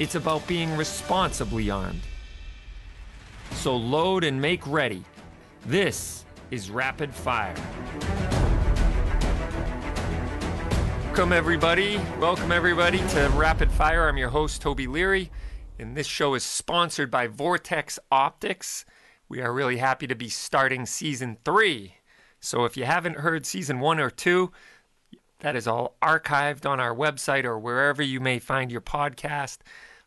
it's about being responsibly armed. So load and make ready. This is Rapid Fire. Welcome, everybody. Welcome, everybody, to Rapid Fire. I'm your host, Toby Leary, and this show is sponsored by Vortex Optics. We are really happy to be starting season three. So if you haven't heard season one or two, that is all archived on our website or wherever you may find your podcast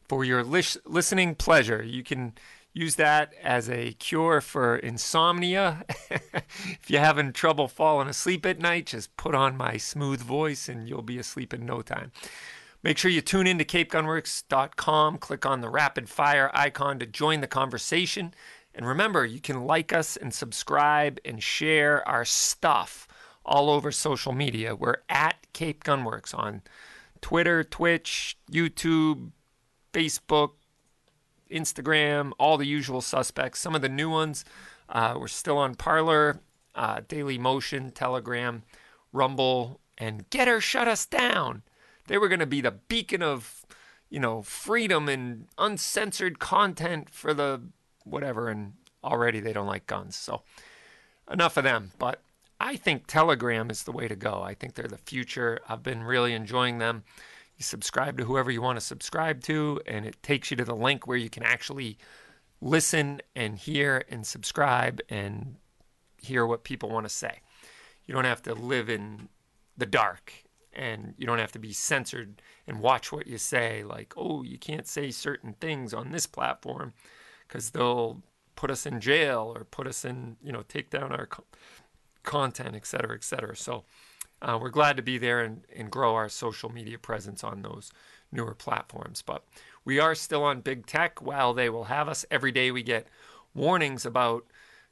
for your lis- listening pleasure. You can use that as a cure for insomnia. if you're having trouble falling asleep at night, just put on my smooth voice and you'll be asleep in no time. Make sure you tune in to capegunworks.com, click on the rapid fire icon to join the conversation. And remember, you can like us and subscribe and share our stuff all over social media. We're at Cape Gunworks on Twitter, Twitch, YouTube, Facebook, Instagram, all the usual suspects. Some of the new ones, uh, we're still on Parler, uh, Daily Motion, Telegram, Rumble, and GETTR shut us down. They were going to be the beacon of, you know, freedom and uncensored content for the whatever, and already they don't like guns. So enough of them. But I think Telegram is the way to go. I think they're the future. I've been really enjoying them. You subscribe to whoever you want to subscribe to, and it takes you to the link where you can actually listen and hear and subscribe and hear what people want to say. You don't have to live in the dark and you don't have to be censored and watch what you say like oh you can't say certain things on this platform because they'll put us in jail or put us in you know take down our co- content et cetera et cetera so uh, we're glad to be there and, and grow our social media presence on those newer platforms but we are still on big tech while they will have us every day we get warnings about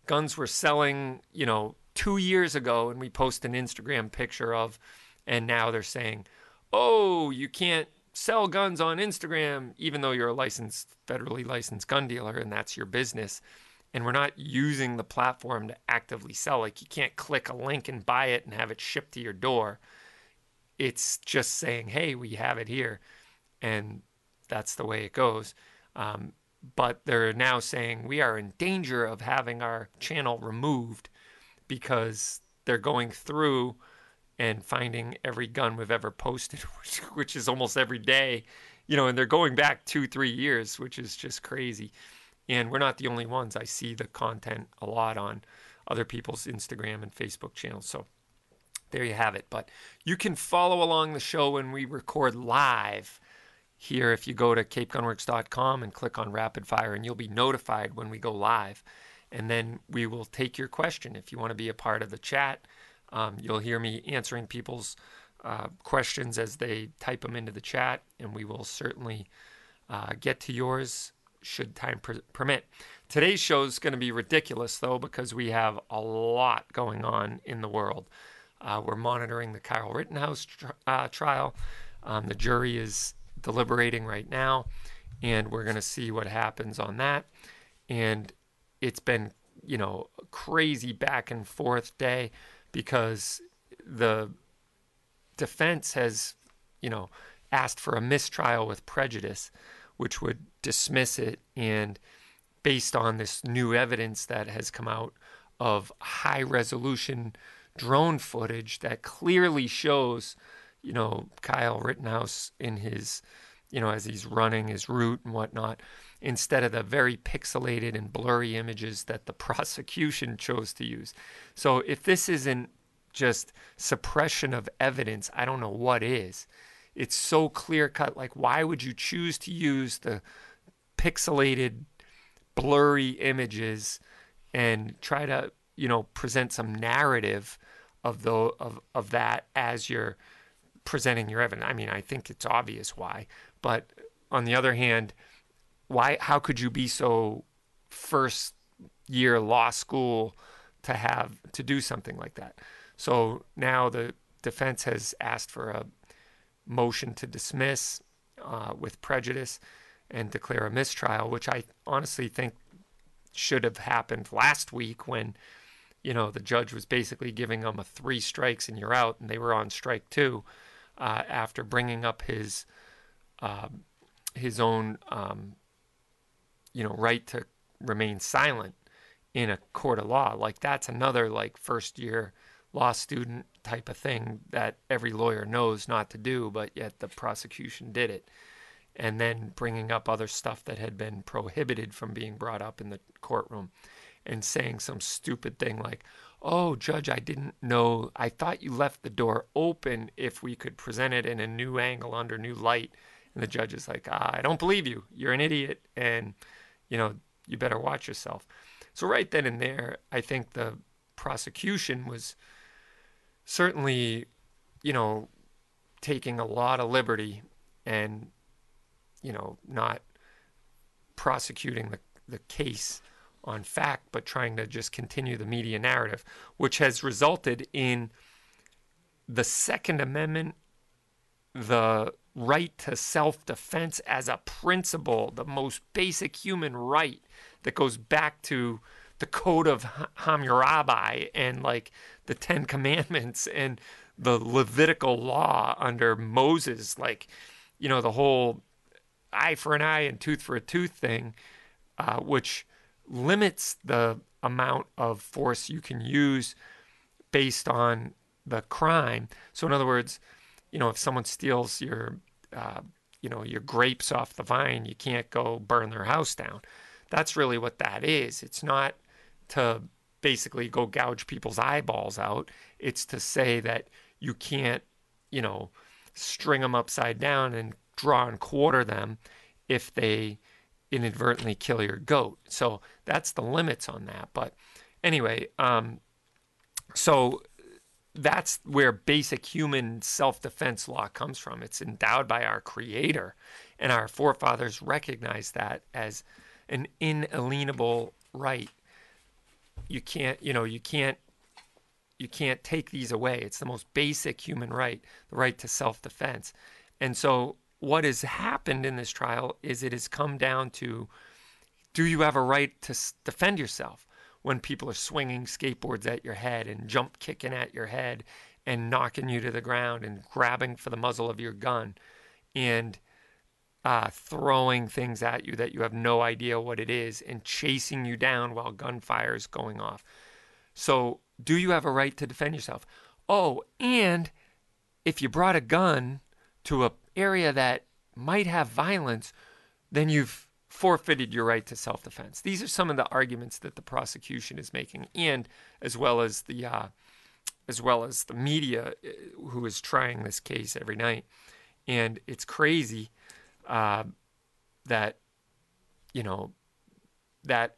guns we're selling you know two years ago and we post an instagram picture of and now they're saying, oh, you can't sell guns on Instagram, even though you're a licensed, federally licensed gun dealer and that's your business. And we're not using the platform to actively sell. Like you can't click a link and buy it and have it shipped to your door. It's just saying, hey, we have it here. And that's the way it goes. Um, but they're now saying we are in danger of having our channel removed because they're going through and finding every gun we've ever posted, which, which, is almost every day, you know, and they're going back two, three years, which is just crazy. And we're not the only ones. I see the content a lot on other people's Instagram and Facebook channels. So there you have it. But you can follow along the show when we record live here if you go to capegunworks.com and click on rapid fire, and you'll be notified when we go live. And then we will take your question if you want to be a part of the chat. Um, you'll hear me answering people's uh, questions as they type them into the chat, and we will certainly uh, get to yours should time per- permit. Today's show is going to be ridiculous, though, because we have a lot going on in the world. Uh, we're monitoring the Kyle Rittenhouse tr- uh, trial. Um, the jury is deliberating right now, and we're going to see what happens on that. And it's been, you know, crazy back and forth day because the defense has, you know, asked for a mistrial with prejudice, which would dismiss it. And based on this new evidence that has come out of high resolution drone footage that clearly shows, you know, Kyle Rittenhouse in his, you know, as he's running his route and whatnot, instead of the very pixelated and blurry images that the prosecution chose to use. So if this isn't just suppression of evidence, I don't know what is. It's so clear cut. Like, why would you choose to use the pixelated, blurry images and try to, you know, present some narrative of the of of that as you're presenting your evidence. I mean, I think it's obvious why, but on the other hand, why? How could you be so first year law school to have to do something like that? So now the defense has asked for a motion to dismiss uh, with prejudice and declare a mistrial, which I honestly think should have happened last week when you know the judge was basically giving them a three strikes and you're out, and they were on strike two uh, after bringing up his uh, his own um, you know right to remain silent in a court of law. Like that's another like first year law student type of thing that every lawyer knows not to do, but yet the prosecution did it. And then bringing up other stuff that had been prohibited from being brought up in the courtroom and saying some stupid thing like, Oh, Judge, I didn't know. I thought you left the door open if we could present it in a new angle under new light. And the judge is like, ah, I don't believe you. You're an idiot. And, you know, you better watch yourself. So, right then and there, I think the prosecution was certainly, you know, taking a lot of liberty and, you know, not prosecuting the, the case on fact, but trying to just continue the media narrative, which has resulted in the Second Amendment, the right to self defense as a principle, the most basic human right that goes back to the code of Hammurabi and like the Ten Commandments and the Levitical law under Moses, like, you know, the whole eye for an eye and tooth for a tooth thing, uh, which limits the amount of force you can use based on the crime. So, in other words, you know, if someone steals your, uh, you know, your grapes off the vine, you can't go burn their house down. That's really what that is. It's not to basically go gouge people's eyeballs out. It's to say that you can't, you know, string them upside down and draw and quarter them if they inadvertently kill your goat. So that's the limits on that. But anyway, um, so that's where basic human self defense law comes from. It's endowed by our Creator, and our forefathers recognized that as an inalienable right you can't you know you can't you can't take these away. It's the most basic human right the right to self-defense. And so what has happened in this trial is it has come down to do you have a right to defend yourself when people are swinging skateboards at your head and jump kicking at your head and knocking you to the ground and grabbing for the muzzle of your gun? And uh, throwing things at you that you have no idea what it is and chasing you down while gunfire is going off. So, do you have a right to defend yourself? Oh, and if you brought a gun to an area that might have violence, then you've forfeited your right to self defense. These are some of the arguments that the prosecution is making, and as well as the uh, as well as the media uh, who is trying this case every night. And it's crazy uh, that you know that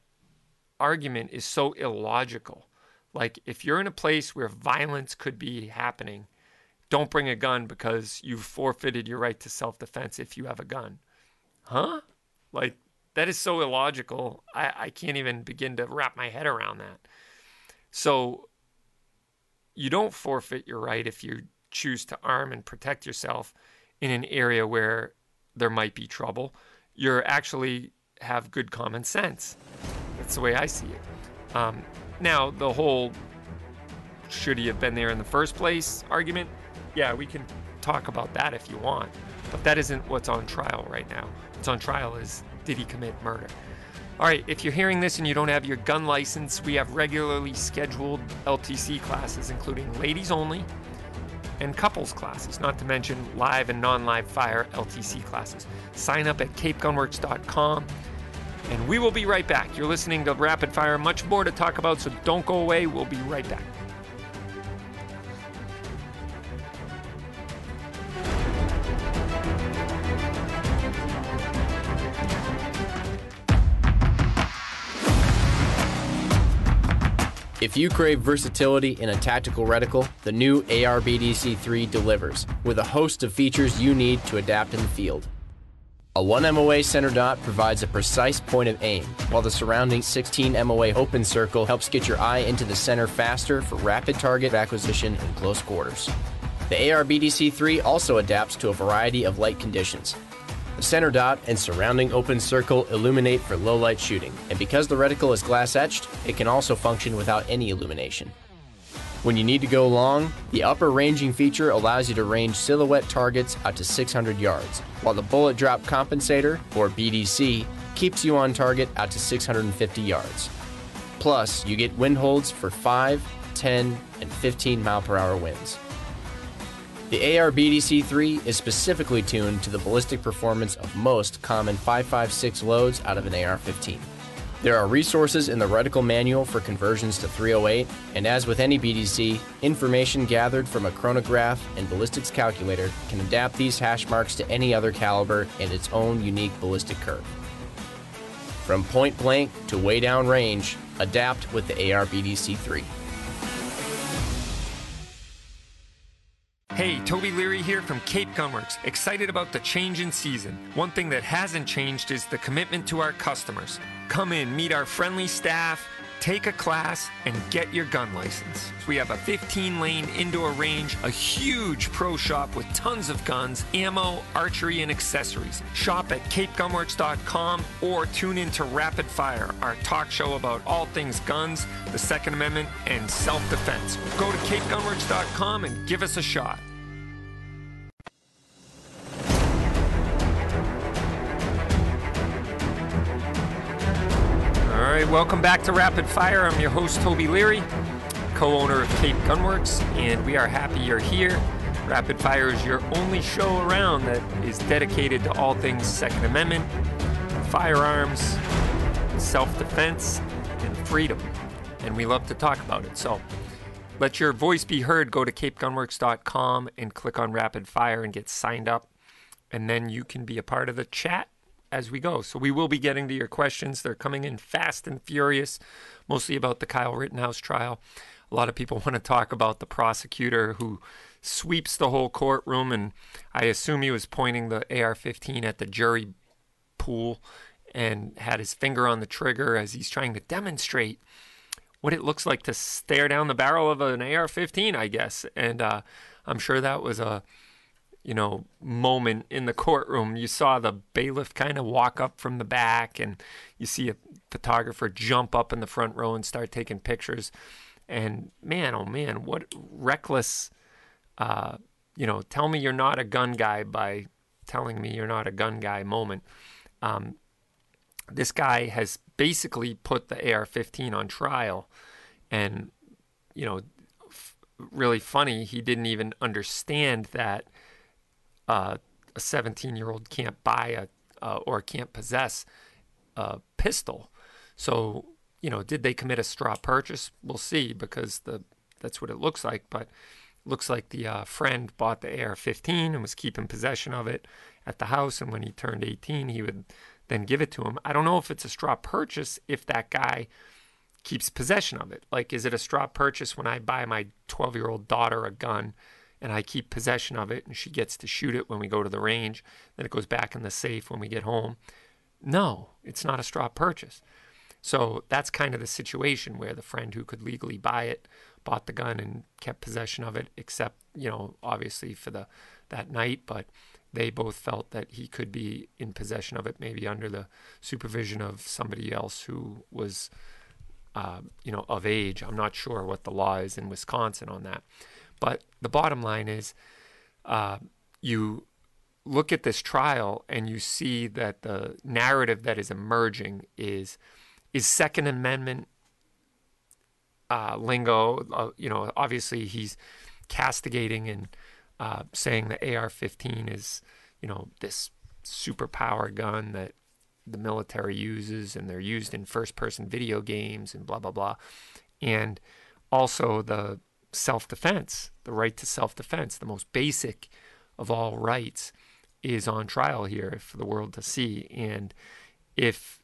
argument is so illogical. Like if you're in a place where violence could be happening, don't bring a gun because you've forfeited your right to self-defense if you have a gun. Huh? Like that is so illogical. I, I can't even begin to wrap my head around that. So you don't forfeit your right if you choose to arm and protect yourself in an area where there might be trouble. You're actually have good common sense. That's the way I see it. Um, now, the whole should he have been there in the first place argument, yeah, we can talk about that if you want. But that isn't what's on trial right now. What's on trial is did he commit murder? All right, if you're hearing this and you don't have your gun license, we have regularly scheduled LTC classes, including ladies only, and couples classes, not to mention live and non live fire LTC classes. Sign up at capegunworks.com and we will be right back. You're listening to Rapid Fire, much more to talk about, so don't go away. We'll be right back. If you crave versatility in a tactical reticle, the new ARBDC3 delivers, with a host of features you need to adapt in the field. A 1 MOA center dot provides a precise point of aim, while the surrounding 16 MOA open circle helps get your eye into the center faster for rapid target acquisition in close quarters. The ARBDC3 also adapts to a variety of light conditions, the center dot and surrounding open circle illuminate for low light shooting, and because the reticle is glass etched, it can also function without any illumination. When you need to go long, the upper ranging feature allows you to range silhouette targets out to 600 yards, while the bullet drop compensator, or BDC, keeps you on target out to 650 yards. Plus, you get wind holds for 5, 10, and 15 mile per hour winds. The AR-BDC-3 is specifically tuned to the ballistic performance of most common 5.56 loads out of an AR-15. There are resources in the reticle manual for conversions to 308, and as with any BDC, information gathered from a chronograph and ballistics calculator can adapt these hash marks to any other caliber and its own unique ballistic curve. From point blank to way down range, adapt with the AR-BDC-3. Hey, Toby Leary here from Cape Gunworks. Excited about the change in season. One thing that hasn't changed is the commitment to our customers. Come in, meet our friendly staff, take a class, and get your gun license. We have a 15 lane indoor range, a huge pro shop with tons of guns, ammo, archery, and accessories. Shop at capegunworks.com or tune in to Rapid Fire, our talk show about all things guns, the Second Amendment, and self defense. Go to capegunworks.com and give us a shot. Right, welcome back to Rapid Fire. I'm your host, Toby Leary, co owner of Cape Gunworks, and we are happy you're here. Rapid Fire is your only show around that is dedicated to all things Second Amendment, firearms, self defense, and freedom. And we love to talk about it. So let your voice be heard. Go to capegunworks.com and click on Rapid Fire and get signed up. And then you can be a part of the chat as we go. So we will be getting to your questions. They're coming in fast and furious, mostly about the Kyle Rittenhouse trial. A lot of people want to talk about the prosecutor who sweeps the whole courtroom, and I assume he was pointing the AR 15 at the jury pool and had his finger on the trigger as he's trying to demonstrate what it looks like to stare down the barrel of an AR 15, I guess. And uh, I'm sure that was a you know, moment in the courtroom. You saw the bailiff kind of walk up from the back, and you see a photographer jump up in the front row and start taking pictures. And man, oh man, what reckless, uh, you know, tell me you're not a gun guy by telling me you're not a gun guy moment. Um, this guy has basically put the AR 15 on trial. And, you know, f- really funny, he didn't even understand that uh, a 17 year old can't buy a uh, or can't possess a pistol. So, you know, did they commit a straw purchase? We'll see because the that's what it looks like. But looks like the uh, friend bought the AR-15 and was keeping possession of it at the house. And when he turned 18, he would then give it to him. I don't know if it's a straw purchase if that guy keeps possession of it. Like, is it a straw purchase when I buy my 12 year old daughter a gun? And I keep possession of it, and she gets to shoot it when we go to the range. Then it goes back in the safe when we get home. No, it's not a straw purchase. So that's kind of the situation where the friend who could legally buy it bought the gun and kept possession of it, except you know obviously for the that night, but they both felt that he could be in possession of it, maybe under the supervision of somebody else who was, uh, you know, of age. I'm not sure what the law is in Wisconsin on that. But the bottom line is, uh, you look at this trial and you see that the narrative that is emerging is is Second Amendment uh, lingo. Uh, you know, obviously he's castigating and uh, saying the AR-15 is, you know, this superpower gun that the military uses and they're used in first-person video games and blah blah blah, and also the self defense, the right to self defense, the most basic of all rights, is on trial here for the world to see. And if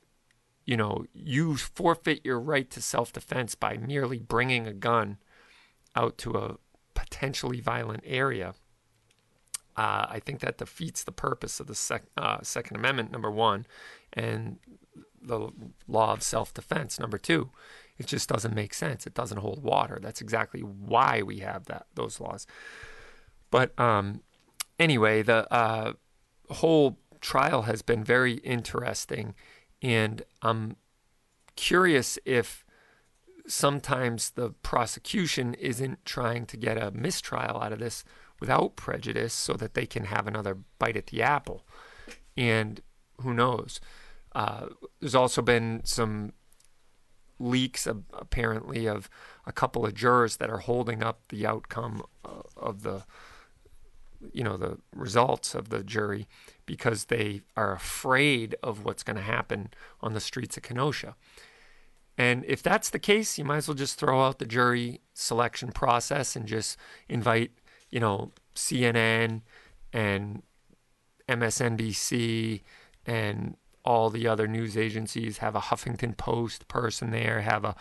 you know, you forfeit your right to self defense by merely bringing a gun out to a potentially violent area. Uh, I think that defeats the purpose of the sec- uh, Second Amendment, number one, and the law of self defense, number two. It just doesn't make sense. It doesn't hold water. That's exactly why we have that those laws. But um, anyway, the uh, whole trial has been very interesting, and I'm curious if sometimes the prosecution isn't trying to get a mistrial out of this without prejudice so that they can have another bite at the apple. And who knows? Uh, there's also been some leaks apparently of a couple of jurors that are holding up the outcome uh, of the you know the results of the jury because they are afraid of what's going to happen on the streets of Kenosha. And if that's the case, you might as well just throw out the jury selection process and just invite, you know, CNN and MSNBC and all the other news agencies have a Huffington Post person there, have a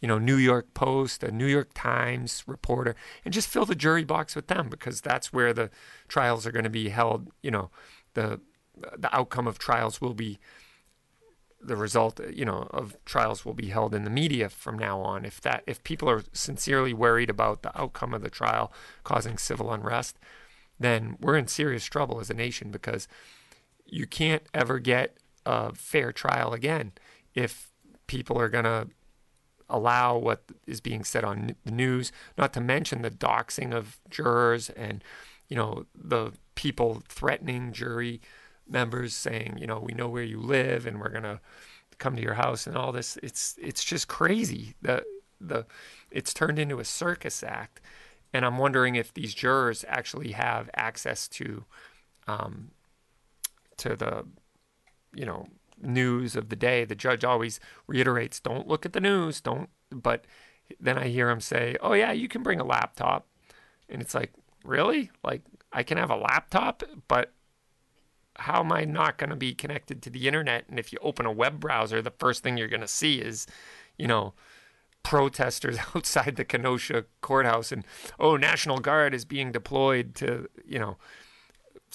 you know New York Post, a New York Times reporter, and just fill the jury box with them because that's where the trials are going to be held. You know, the the outcome of trials will be the result you know of trials will be held in the media from now on if that if people are sincerely worried about the outcome of the trial causing civil unrest then we're in serious trouble as a nation because you can't ever get a fair trial again if people are going to allow what is being said on the news, not to mention the doxing of jurors and, you know, the people threatening jury members saying, you know, we know where you live and we're going to come to your house and all this. It's it's just crazy. The the it's turned into a circus act. And I'm wondering if these jurors actually have access to um, to the you know news of the day. The judge always reiterates, "Don't look at the news. Don't." But then I hear him say, "Oh yeah, you can bring a laptop," and it's like, really? Like I can have a laptop, but how am I not going to be connected to the internet? And if you open a web browser, the first thing you're going to see is, you know, protesters outside the Kenosha courthouse, and oh, National Guard is being deployed to, you know,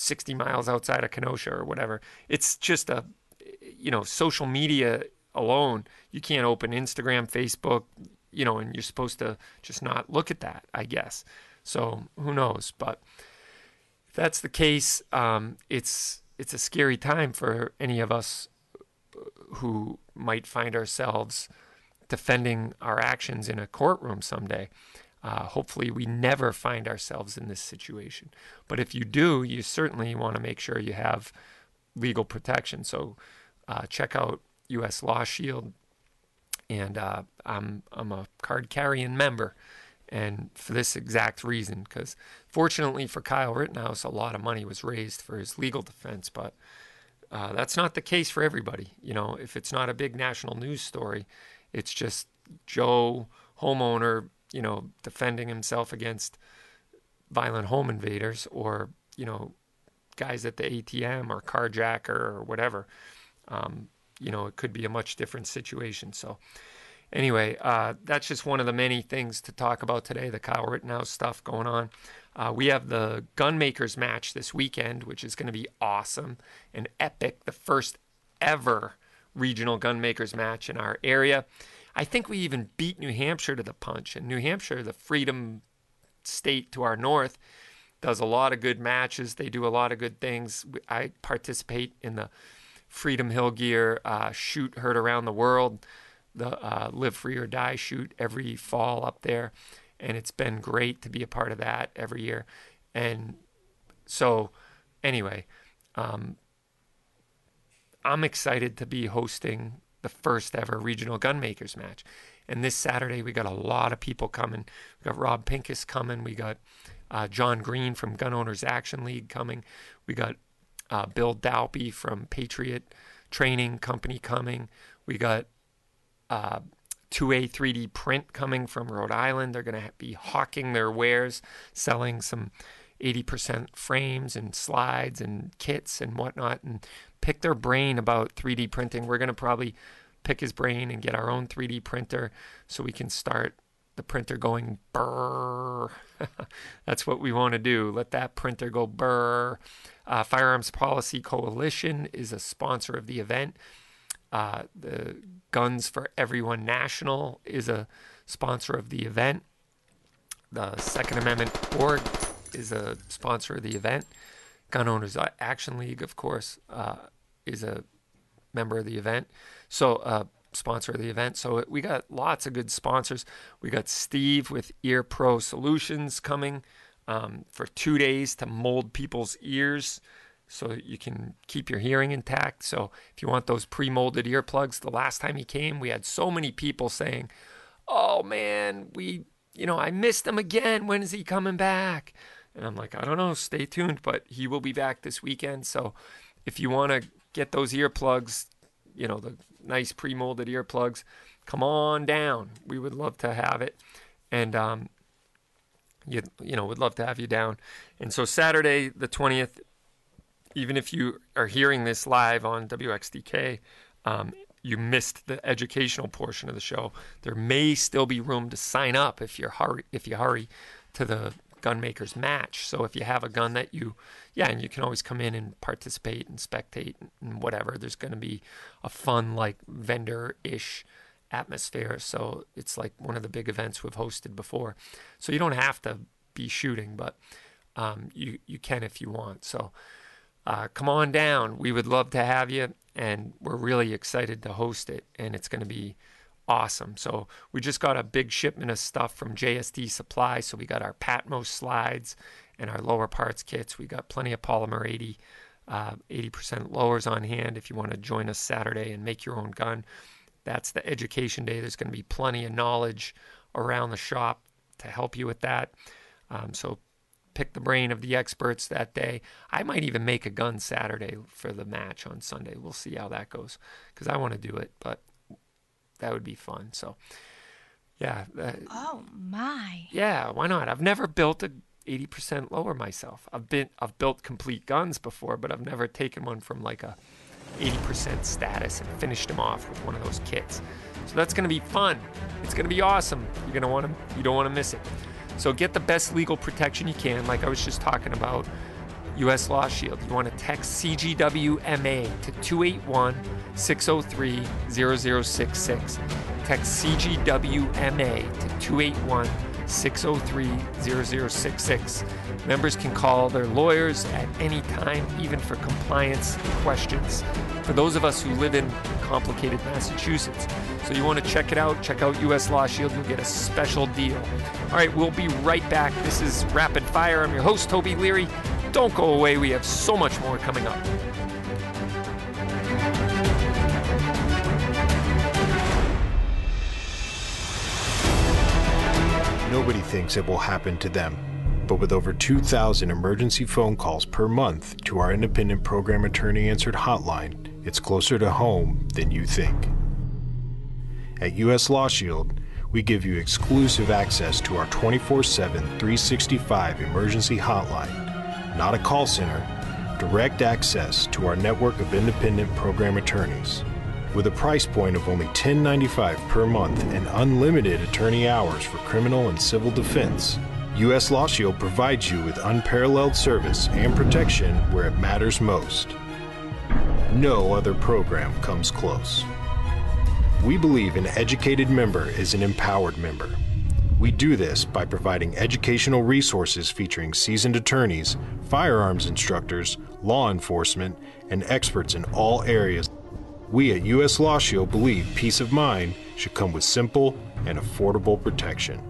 60 miles outside of Kenosha or whatever. It's just a, you know, social media alone. You can't open Instagram, Facebook, you know, and you're supposed to just not look at that, I guess. So who knows? But if that's the case, um, it's it's a scary time for any of us who might find ourselves defending our actions in a courtroom someday. Uh, hopefully, we never find ourselves in this situation. But if you do, you certainly want to make sure you have legal protection. So uh, check out U.S. Law Shield, and uh, I'm I'm a card carrying member, and for this exact reason, because fortunately for Kyle Rittenhouse, a lot of money was raised for his legal defense, but. Uh, that's not the case for everybody. You know, if it's not a big national news story, it's just Joe, homeowner, you know, defending himself against violent home invaders or, you know, guys at the ATM or carjacker or whatever. Um, you know, it could be a much different situation. So, anyway, uh, that's just one of the many things to talk about today the Kyle Rittenhouse stuff going on. Uh, we have the Gunmakers match this weekend, which is going to be awesome and epic. The first ever regional gunmakers match in our area. I think we even beat New Hampshire to the punch. And New Hampshire, the freedom state to our north, does a lot of good matches. They do a lot of good things. I participate in the Freedom Hill Gear uh, shoot heard around the world, the uh, Live Free or Die shoot every fall up there. And it's been great to be a part of that every year. And so, anyway, um, I'm excited to be hosting the first ever regional gunmakers match. And this Saturday, we got a lot of people coming. We got Rob Pincus coming. We got uh, John Green from Gun Owners Action League coming. We got uh, Bill Dalpy from Patriot Training Company coming. We got uh, 2A 3D Print coming from Rhode Island. They're going to be hawking their wares, selling some 80% frames and slides and kits and whatnot, and pick their brain about 3D printing. We're going to probably pick his brain and get our own 3D printer so we can start the printer going burr. That's what we want to do. Let that printer go burr. Uh, Firearms Policy Coalition is a sponsor of the event. Uh, the Guns for Everyone National is a sponsor of the event. The Second Amendment Org is a sponsor of the event. Gun Owners Action League, of course, uh, is a member of the event. So, uh, sponsor of the event. So we got lots of good sponsors. We got Steve with Ear Pro Solutions coming um, for two days to mold people's ears so you can keep your hearing intact. So if you want those pre-molded earplugs, the last time he came, we had so many people saying, "Oh man, we, you know, I missed him again. When is he coming back?" And I'm like, I don't know. Stay tuned, but he will be back this weekend. So if you want to get those earplugs, you know, the nice pre-molded earplugs, come on down. We would love to have it, and um, you you know, would love to have you down. And so Saturday the twentieth even if you are hearing this live on WXTK, um, you missed the educational portion of the show. There may still be room to sign up if you hurry if you hurry to the gunmakers match. So if you have a gun that you, yeah, and you can always come in and participate and spectate and whatever. There's going to be a fun like vendor ish atmosphere. So it's like one of the big events we've hosted before. So you don't have to be shooting, but um, you you can if you want. So uh, come on down. We would love to have you, and we're really excited to host it, and it's going to be awesome. So we just got a big shipment of stuff from JSD Supply. So we got our Patmos slides and our lower parts kits. We got plenty of polymer 80, uh, 80% lowers on hand if you want to join us Saturday and make your own gun. That's the education day. There's going to be plenty of knowledge around the shop to help you with that. Um, so pick the brain of the experts that day. I might even make a gun Saturday for the match on Sunday. We'll see how that goes because I want to do it, but that would be fun. So, yeah. Uh, oh my. Yeah, why not? I've never built a 80% lower myself. I've been I've built complete guns before, but I've never taken one from like a 80% status and finished them off with one of those kits. So that's going to be fun. It's going to be awesome. You're going to want to you don't want to miss it. So get the best legal protection you can, like I was just talking about. U.S. Law Shield. You want to oh text CGWMA to 281 603 0066. Text CGWMA to 281 603 0066. Members can call their lawyers at any time, even for compliance questions. For those of us who live in complicated Massachusetts, so you want to check it out, check out US Law Shield, you'll get a special deal. All right, we'll be right back. This is Rapid Fire. I'm your host, Toby Leary. Don't go away, we have so much more coming up. Nobody thinks it will happen to them. But with over 2,000 emergency phone calls per month to our independent program attorney answered hotline, it's closer to home than you think. At US Law Shield, we give you exclusive access to our 24 7, 365 emergency hotline, not a call center, direct access to our network of independent program attorneys. With a price point of only $10.95 per month and unlimited attorney hours for criminal and civil defense, U.S. Law Shield provides you with unparalleled service and protection where it matters most. No other program comes close. We believe an educated member is an empowered member. We do this by providing educational resources featuring seasoned attorneys, firearms instructors, law enforcement, and experts in all areas we at US Law Shield believe peace of mind should come with simple and affordable protection.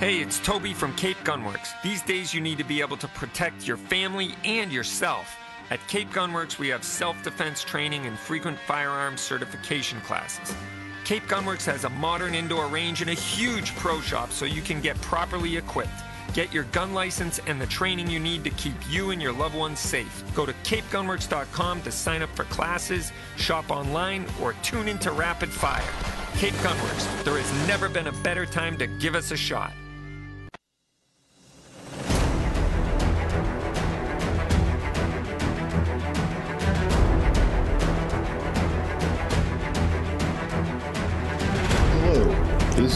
Hey, it's Toby from Cape Gunworks. These days you need to be able to protect your family and yourself. At Cape Gunworks, we have self defense training and frequent firearms certification classes. Cape Gunworks has a modern indoor range and a huge pro shop so you can get properly equipped. Get your gun license and the training you need to keep you and your loved ones safe. Go to capegunworks.com to sign up for classes, shop online, or tune into Rapid Fire. Cape Gunworks, there has never been a better time to give us a shot.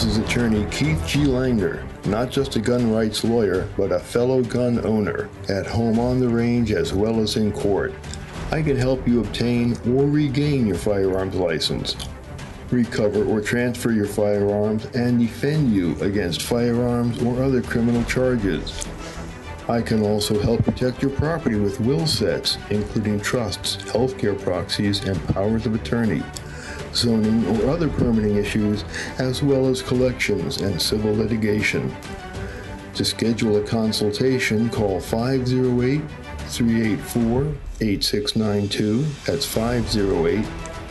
Attorney Keith G. Langer, not just a gun rights lawyer, but a fellow gun owner, at home on the range as well as in court. I can help you obtain or regain your firearms license, recover or transfer your firearms, and defend you against firearms or other criminal charges. I can also help protect your property with will sets, including trusts, healthcare proxies, and powers of attorney, zoning or other permitting issues, as well as collections and civil litigation. To schedule a consultation, call 508 384 8692. That's 508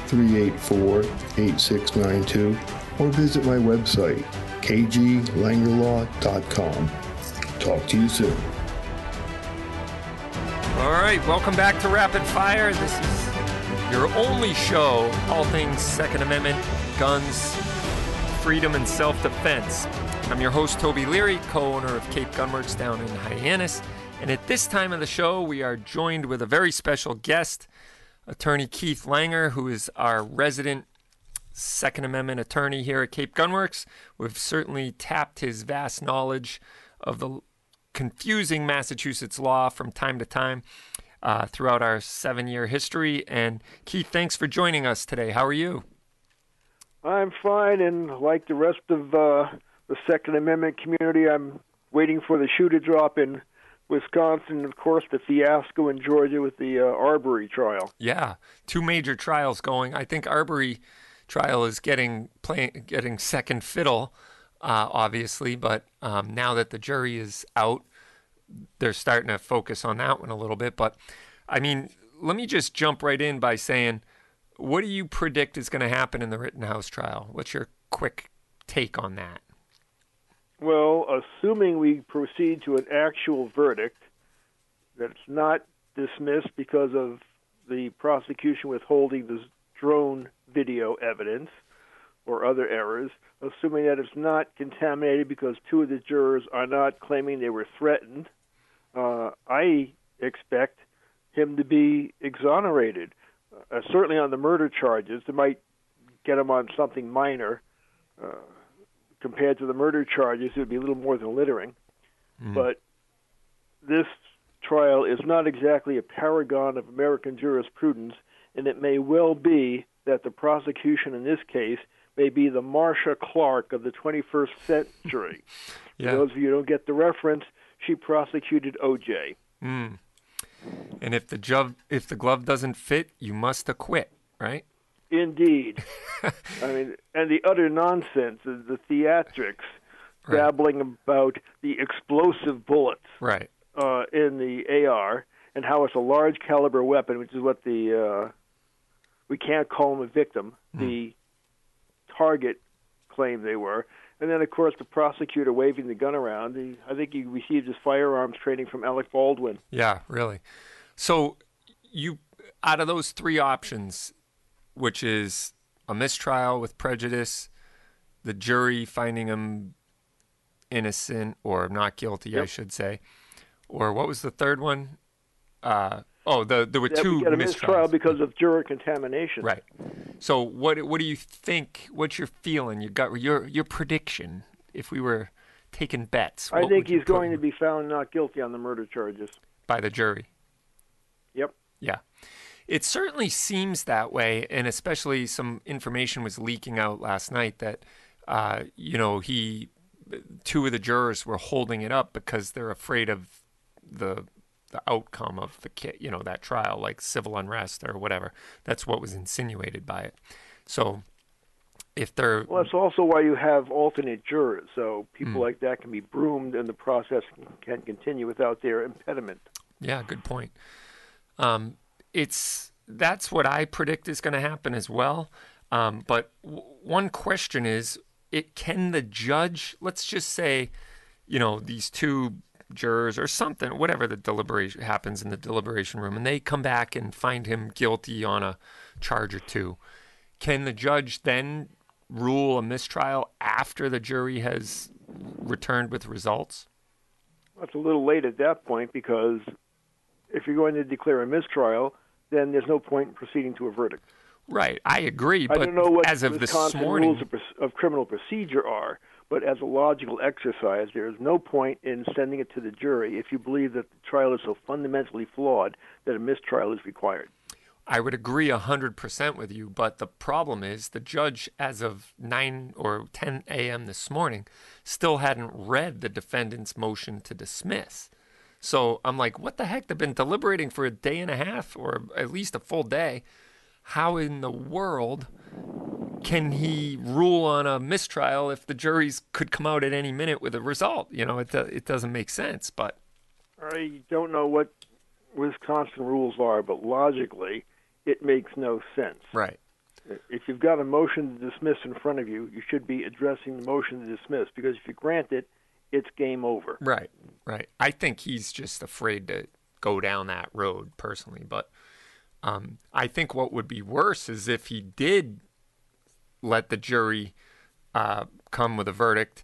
384 8692. Or visit my website, kglangerlaw.com. Talk to you soon. All right, welcome back to Rapid Fire. This is your only show, all things Second Amendment, guns, freedom, and self defense. I'm your host, Toby Leary, co owner of Cape Gunworks down in Hyannis. And at this time of the show, we are joined with a very special guest, attorney Keith Langer, who is our resident Second Amendment attorney here at Cape Gunworks. We've certainly tapped his vast knowledge of the confusing Massachusetts law from time to time uh, throughout our seven year history. And Keith, thanks for joining us today. How are you? I'm fine, and like the rest of uh, the Second Amendment community, I'm waiting for the shoe to drop in Wisconsin, of course, the fiasco in Georgia with the uh, Arbery trial. Yeah, two major trials going. I think Arbery trial is getting playing getting second fiddle, uh, obviously, but um, now that the jury is out, they're starting to focus on that one a little bit. But I mean, let me just jump right in by saying, what do you predict is going to happen in the Rittenhouse trial? What's your quick take on that? Well, assuming we proceed to an actual verdict that's not dismissed because of the prosecution withholding the drone video evidence or other errors, assuming that it's not contaminated because two of the jurors are not claiming they were threatened, uh, I expect him to be exonerated. Uh, certainly on the murder charges, they might get him on something minor. Uh, compared to the murder charges, it would be a little more than littering. Mm. But this trial is not exactly a paragon of American jurisprudence, and it may well be that the prosecution in this case may be the Marcia Clark of the 21st century. yeah. For those of you who don't get the reference, she prosecuted O.J. Mm. And if the glove if the glove doesn't fit, you must acquit, right? Indeed. I mean, and the utter nonsense, the theatrics, right. babbling about the explosive bullets right. uh, in the AR and how it's a large caliber weapon, which is what the uh, we can't call them a victim. Mm. The target claimed they were, and then of course the prosecutor waving the gun around. He, I think he received his firearms training from Alec Baldwin. Yeah, really. So you out of those three options, which is a mistrial with prejudice, the jury finding him innocent or not guilty, yep. I should say. Or what was the third one? Uh, oh, the, there were yeah, two we a mistrial because of juror contamination. Right. So what what do you think? What's your feeling? Your gut, your your prediction? If we were taking bets, I think he's going to be found not guilty on the murder charges by the jury. Yep. Yeah. It certainly seems that way, and especially some information was leaking out last night that, uh, you know, he, two of the jurors were holding it up because they're afraid of the the outcome of the you know that trial, like civil unrest or whatever. That's what was insinuated by it. So, if they're well, that's also why you have alternate jurors, so people mm. like that can be broomed, and the process can continue without their impediment. Yeah, good point. Um, it's that's what I predict is going to happen as well. Um, but w- one question is, it can the judge? Let's just say, you know, these two jurors or something, whatever the deliberation happens in the deliberation room, and they come back and find him guilty on a charge or two. Can the judge then rule a mistrial after the jury has returned with results? Well, it's a little late at that point because if you're going to declare a mistrial, then there's no point in proceeding to a verdict. Right, I agree. I but don't know what as of Wisconsin this morning, rules of, of, criminal procedure are, But as a logical exercise, there is no point in sending it to the jury if you believe that the trial is so fundamentally flawed that a mistrial is required. I would agree 100% with you, but the problem is the judge, as of 9 or 10 a.m. this morning, still hadn't read the defendant's motion to dismiss. So I'm like, what the heck? They've been deliberating for a day and a half or at least a full day. How in the world can he rule on a mistrial if the juries could come out at any minute with a result? You know, it, it doesn't make sense, but. I don't know what Wisconsin rules are, but logically, it makes no sense. Right. If you've got a motion to dismiss in front of you, you should be addressing the motion to dismiss because if you grant it, it's game over. Right, right. I think he's just afraid to go down that road personally, but um, I think what would be worse is if he did let the jury uh, come with a verdict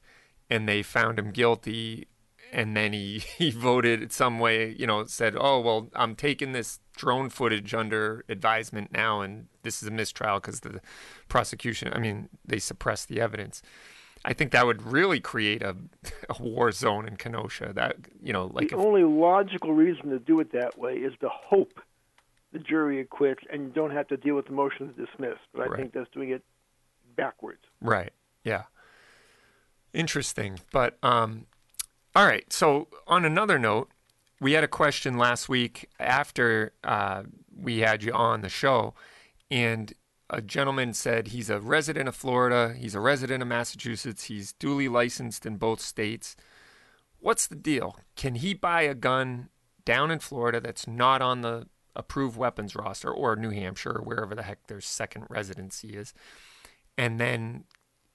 and they found him guilty and then he, he voted some way, you know, said, oh, well, I'm taking this drone footage under advisement now, and this is a mistrial because the prosecution, I mean, they suppressed the evidence. I think that would really create a, a war zone in Kenosha. That you know, like the if, only logical reason to do it that way is to hope the jury acquits, and you don't have to deal with the motion to dismiss. But I Right. think that's doing it backwards. Right. Yeah. Interesting. But um all right. So on another note, we had a question last week after uh, we had you on the show, and a gentleman said he's a resident of Florida, he's a resident of Massachusetts, he's duly licensed in both states. What's the deal? Can he buy a gun down in Florida that's not on the approved weapons roster or New Hampshire or wherever the heck their second residency is? And then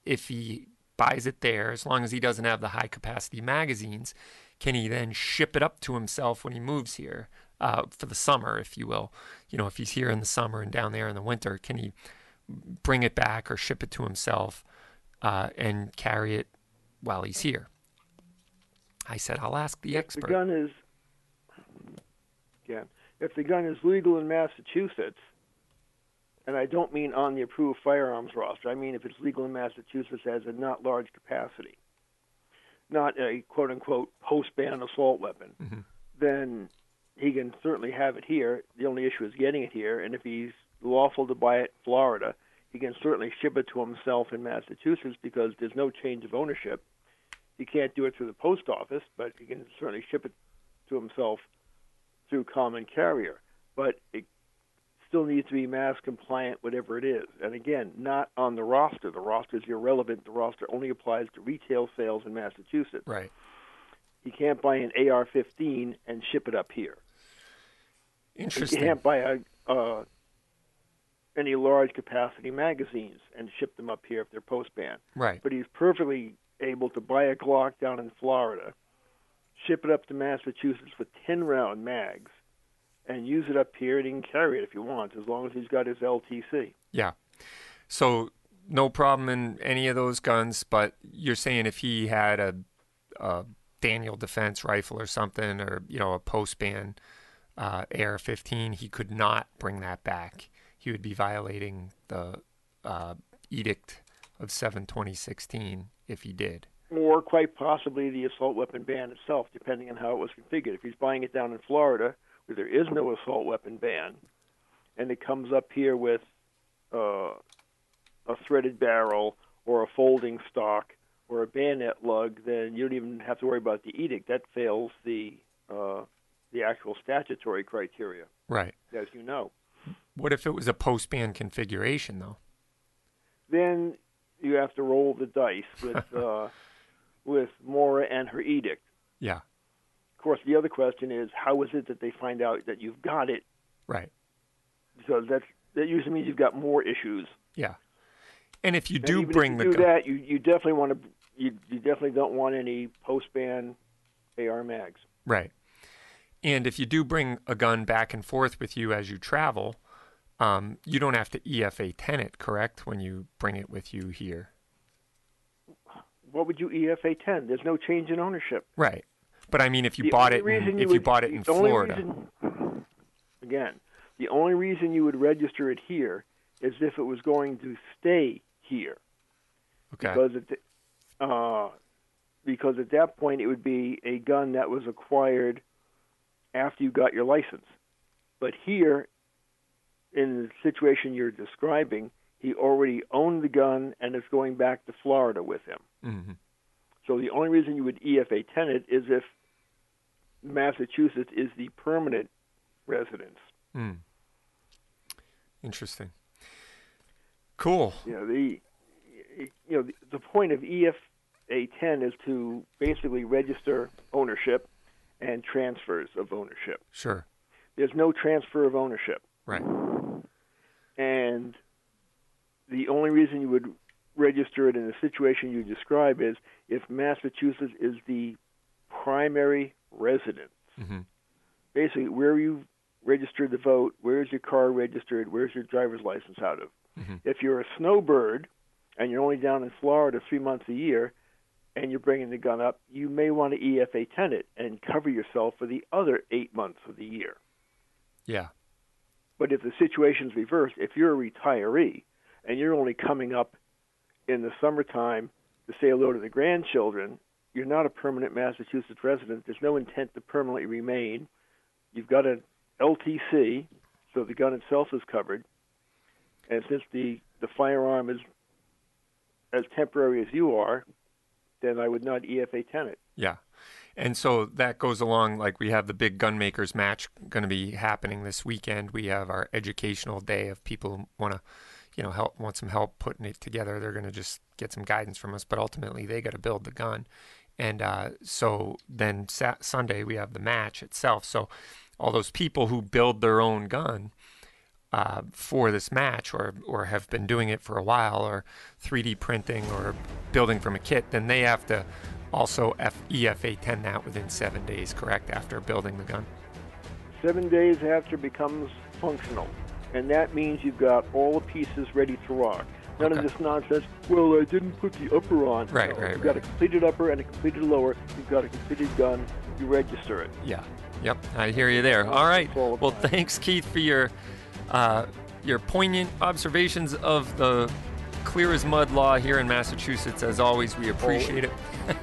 if he buys it there, as long as he doesn't have the high capacity magazines, can he then ship it up to himself when he moves here uh, for the summer, if you will? You know, if he's here in the summer and down there in the winter, can he bring it back or ship it to himself uh, and carry it while he's here? I said, I'll ask the If expert. the gun is, again, if the gun is legal in Massachusetts, and I don't mean on the approved firearms roster, I mean if it's legal in Massachusetts as a not large capacity, not a quote unquote post ban assault weapon, Mhm. then he can certainly have it here. The only issue is getting it here, and if he's lawful to buy it in Florida, he can certainly ship it to himself in Massachusetts because there's no change of ownership. He can't do it through the post office, but he can certainly ship it to himself through common carrier. But it still needs to be mass compliant, whatever it is. And again, not on the roster. The roster is irrelevant. The roster only applies to retail sales in Massachusetts. Right. He can't buy an AR-15 and ship it up here. He Interesting. can't buy a uh, any large capacity magazines and ship them up here if they're post ban. Right. But he's perfectly able to buy a Glock down in Florida, ship it up to Massachusetts with 10 round mags, and use it up here, and he can carry it if he wants, as long as he's got his LTC. Yeah. So no problem in any of those guns, but you're saying if he had a, a Daniel Defense rifle or something, or you know a post ban uh, AR-15, he could not bring that back. He would be violating the uh, edict of 7-2016 if he did. Or quite possibly the assault weapon ban itself, depending on how it was configured. If he's buying it down in Florida, there is no assault weapon ban, and it comes up here with uh, a threaded barrel or a folding stock or a bayonet lug, then you don't even have to worry about the edict. That fails the uh, the actual statutory criteria, Right. as you know. What if it was a post ban configuration though? Then you have to roll the dice with uh, with Maura and her edict. Yeah. Of course, the other question is how is it that they find out that you've got it? Right. Because that's that usually means you've got more issues. Yeah. And if you And do bring if the do gun, that, you you definitely want to you you definitely don't want any post ban AR mags. Right. And if you do bring a gun back and forth with you as you travel, um, you don't have to FA-10 it, correct, when you bring it with you here? What would you FA-10? There's no change in ownership. Right. But I mean, if you The bought it, in, reason if you bought it in Florida, reason- again, the only reason you would register it here is if it was going to stay here. okay, Because it, uh, because at that point it would be a gun that was acquired after you got your license. But here, in the situation you're describing, he already owned the gun and is going back to Florida with him. Mm-hmm. So the only reason you would EFA 10 it is if Massachusetts is the permanent residence. Mm. Interesting. Cool. You know the you know the, the point of EFA 10 is to basically register ownership and transfers of ownership. Sure. There's no transfer of ownership. Right. And the only reason you would register it in the situation you describe is if Massachusetts is the primary residence. Mm-hmm. Basically, where you registered to vote, where's your car registered, where's your driver's license out of. Mm-hmm. If you're a snowbird and you're only down in Florida three months a year and you're bringing the gun up, you may want to FA-10 it and cover yourself for the other eight months of the year. Yeah. But if the situation's reversed, if you're a retiree and you're only coming up in the summertime to say hello to the grandchildren, you're not a permanent Massachusetts resident. There's no intent to permanently remain. You've got an LTC, so the gun itself is covered. And since the, the firearm is as temporary as you are, then I would not FA-10 it. Yeah. And so that goes along like we have the big gun makers match going to be happening this weekend. We have our educational day of people want to, you know, help want some help putting it together. They're going to just get some guidance from us, but ultimately they got to build the gun. And uh, so then sa- Sunday we have the match itself. So all those people who build their own gun uh, for this match or or have been doing it for a while or 3D printing or building from a kit, then they have to also F- FA-10 that within seven days, correct? After building the gun. Seven days after becomes functional. And that means you've got all the pieces ready to rock. None Okay. of this nonsense, well, I didn't put the upper on. Right, No, right, You've got a completed upper and a completed lower. You've got a completed gun. You register it. Yeah. Yep. I hear you there. All right. Well, thanks, Keith, for your uh, your poignant observations of the clear as mud law here in Massachusetts. As always, we appreciate it.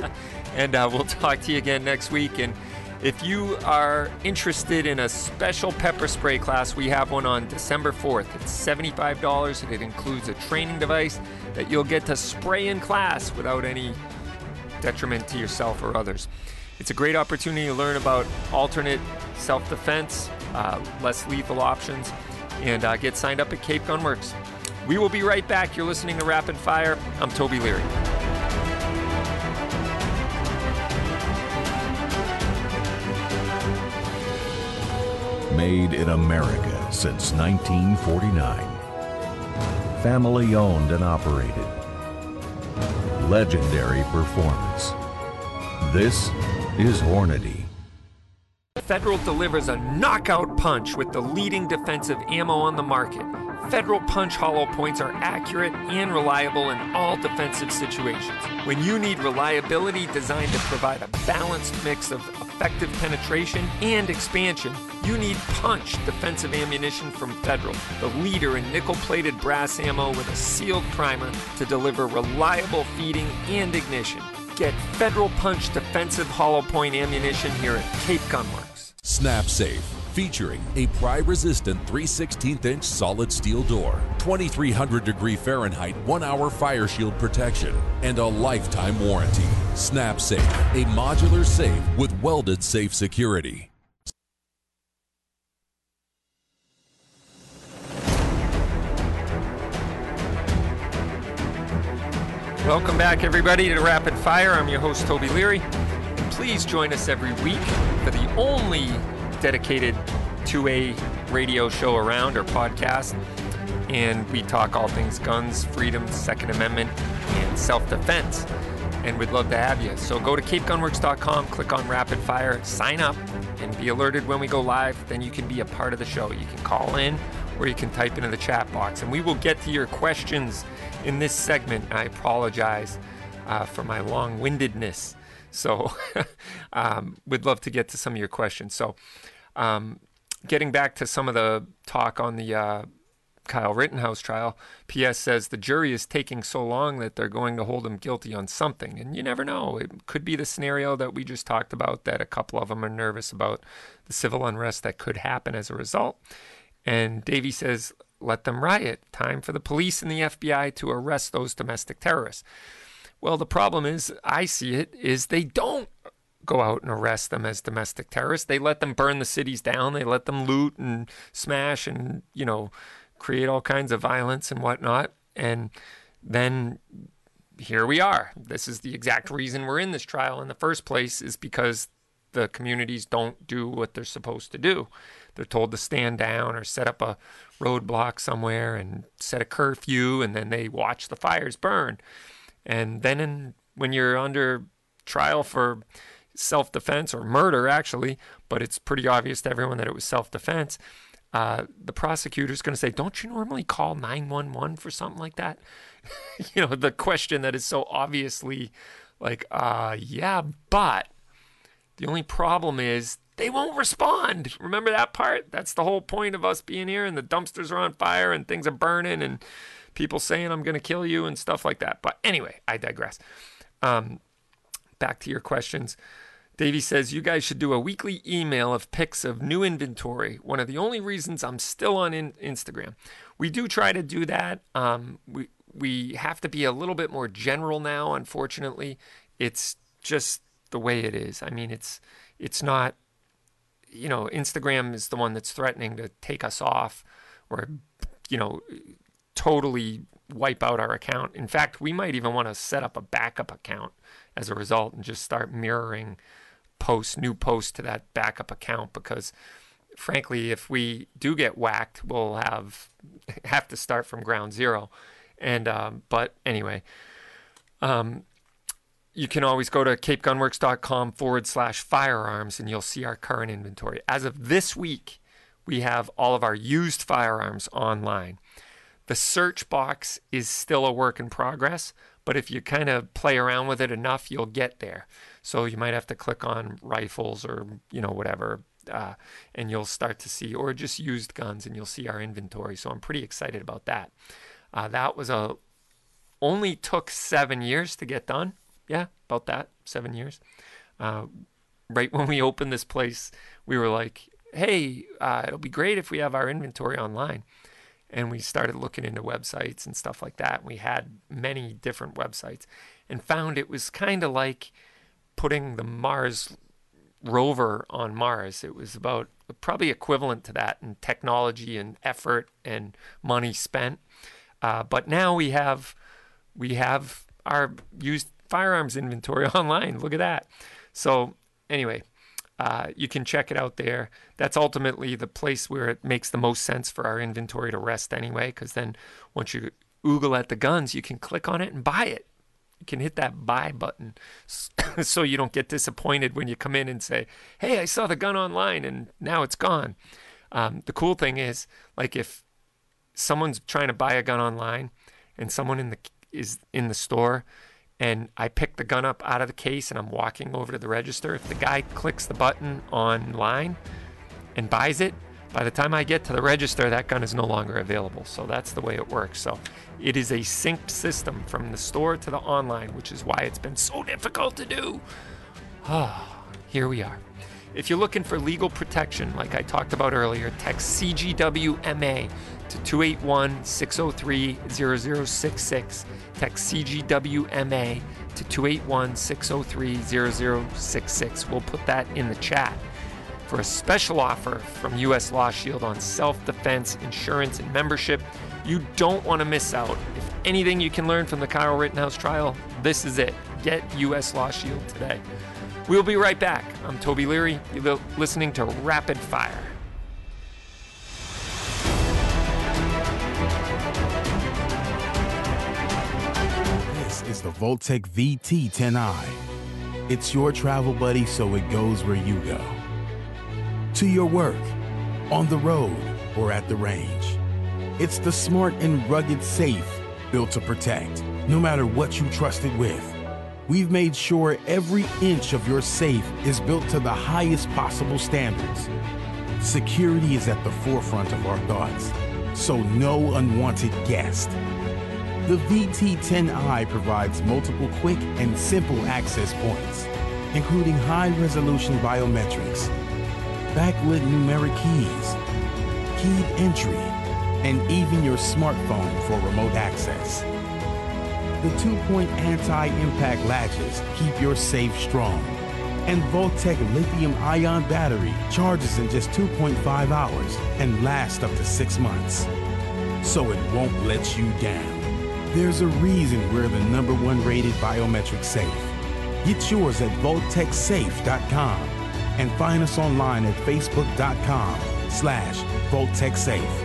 and uh, we'll talk to you again next week. And if you are interested in a special pepper spray class, we have one on December 4th. It's $75 and it includes a training device that you'll get to spray in class without any detriment to yourself or others. It's a great opportunity to learn about alternate self defense, uh, less lethal options, and uh, get signed up at Cape Gunworks. We will be right back. You're listening to Rapid Fire. I'm Toby Leary. Made in America since 1949. Family owned and operated. Legendary performance. This is Hornady. Federal delivers a knockout punch with the leading defensive ammo on the market. Federal Punch hollow points are accurate and reliable in all defensive situations. When you need reliability designed to provide a balanced mix of effective penetration and expansion, you need Punch defensive ammunition from Federal, the leader in nickel plated brass ammo with a sealed primer to deliver reliable feeding and ignition. Get Federal Punch defensive hollow point ammunition here at Cape Gunworks. Snap Safe, featuring a pry resistant 3 16 inch solid steel door, 2300 degree Fahrenheit 1 hour fire shield protection, and a lifetime warranty. Snap Safe, a modular safe with welded safe security. Welcome back, everybody, to Rapid Fire. I'm your host, Toby Leary. Please join us every week for the only dedicated 2A radio show around or podcast. And we talk all things guns, freedom, Second Amendment, and self defense. And we'd love to have you. So go to CapeGunworks.com, click on Rapid Fire, sign up, and be alerted when we go live. Then you can be a part of the show. You can call in or you can type into the chat box. And we will get to your questions in this segment. I apologize uh, for my long windedness. So, um, we'd love to get to some of your questions. So, um, getting back to some of the talk on the uh, Kyle Rittenhouse trial. PS says the jury is taking so long that they're going to hold him guilty on something. And you never know. It could be the scenario that we just talked about that a couple of them are nervous about the civil unrest that could happen as a result. And Davey says, let them riot. Time for the police and the FBI to arrest those domestic terrorists. Well, the problem is, I see it, is they don't go out and arrest them as domestic terrorists. They let them burn the cities down. They let them loot and smash and, you know, create all kinds of violence and whatnot. And then here we are. This is the exact reason we're in this trial in the first place, is because the communities don't do what they're supposed to do. They're told to stand down or set up a roadblock somewhere and set a curfew, and then they watch the fires burn. And then in, when you're under trial for self defense or murder, actually, but it's pretty obvious to everyone that it was self defense. Uh, the prosecutor's going to say, Don't you normally call 911 for something like that? you know, the question that is so obviously like, uh, yeah, but the only problem is they won't respond. Remember that part? That's the whole point of us being here, and the dumpsters are on fire and things are burning, and people saying, I'm going to kill you, and stuff like that. But anyway, I digress. Um, back to your questions. Davey says, You guys should do a weekly email of pics of new inventory. One of the only reasons I'm still on in- Instagram. We do try to do that. Um, we, we have to be a little bit more general now, unfortunately. It's just the way it is. I mean, it's it's not, you know, Instagram is the one that's threatening to take us off or, you know, totally wipe out our account. In fact, we might even want to set up a backup account as a result and just start mirroring posts, new posts to that backup account because frankly, if we do get whacked, we'll have have to start from ground zero. And um, but anyway, um, you can always go to capegunworks.com forward slash firearms and you'll see our current inventory. As of this week, we have all of our used firearms online. The search box is still a work in progress, but if you kind of play around with it enough, you'll get there. So you might have to click on rifles or you know whatever, uh, and you'll start to see, or just used guns, and you'll see our inventory. So I'm pretty excited about that. Uh, that was a only took seven years to get done. Yeah, about that seven years. Uh, right when we opened this place, we were like, "Hey, uh, it'll be great if we have our inventory online." And we started looking into websites and stuff like that. We had many different websites and found it was kind of like putting the Mars rover on Mars. It was about probably equivalent to that in technology and effort and money spent. Uh, but now we have we have our used firearms inventory online. Look at that. So anyway, uh, you can check it out there. That's ultimately the place where it makes the most sense for our inventory to rest anyway, because then once you oogle at the guns, you can click on it and buy it. You can hit that buy button so you don't get disappointed when you come in and say, Hey, I saw the gun online and now it's gone. Um, the cool thing is, like, if someone's trying to buy a gun online and someone in the is in the store and I pick the gun up out of the case and I'm walking over to the register, if the guy clicks the button online and buys it, by the time I get to the register, that gun is no longer available. So that's the way it works. So it is a synced system from the store to the online, which is why it's been so difficult to do. Ah, here we are. If you're looking for legal protection, like I talked about earlier, text CGWMA to 281 603 0066. Text CGWMA to 281 603 0066. We'll put that in the chat. For a special offer from US Law Shield on self defense, insurance, and membership, you don't want to miss out. If anything you can learn from the Kyle Rittenhouse trial, this is it. Get US Law Shield today. We'll be right back. I'm Toby Leary. You're listening to Rapid Fire. This is the Vaultek VT10i. It's your travel buddy so it goes where you go. To your work, on the road, or at the range. It's the smart and rugged safe built to protect, no matter what you trust it with. We've made sure every inch of your safe is built to the highest possible standards. Security is at the forefront of our thoughts, so no unwanted guest. The VT10i provides multiple quick and simple access points, including high resolution biometrics, backlit numeric keys, keyed entry, and even your smartphone for remote access. The two-point anti-impact latches keep your safe strong. And Vaultek lithium-ion battery charges in just 2.5 hours and lasts up to six months. So it won't let you down. There's a reason we're the number one rated biometric safe. Get yours at VaultekSafe.com and find us online at Facebook.com slash VaultekSafe.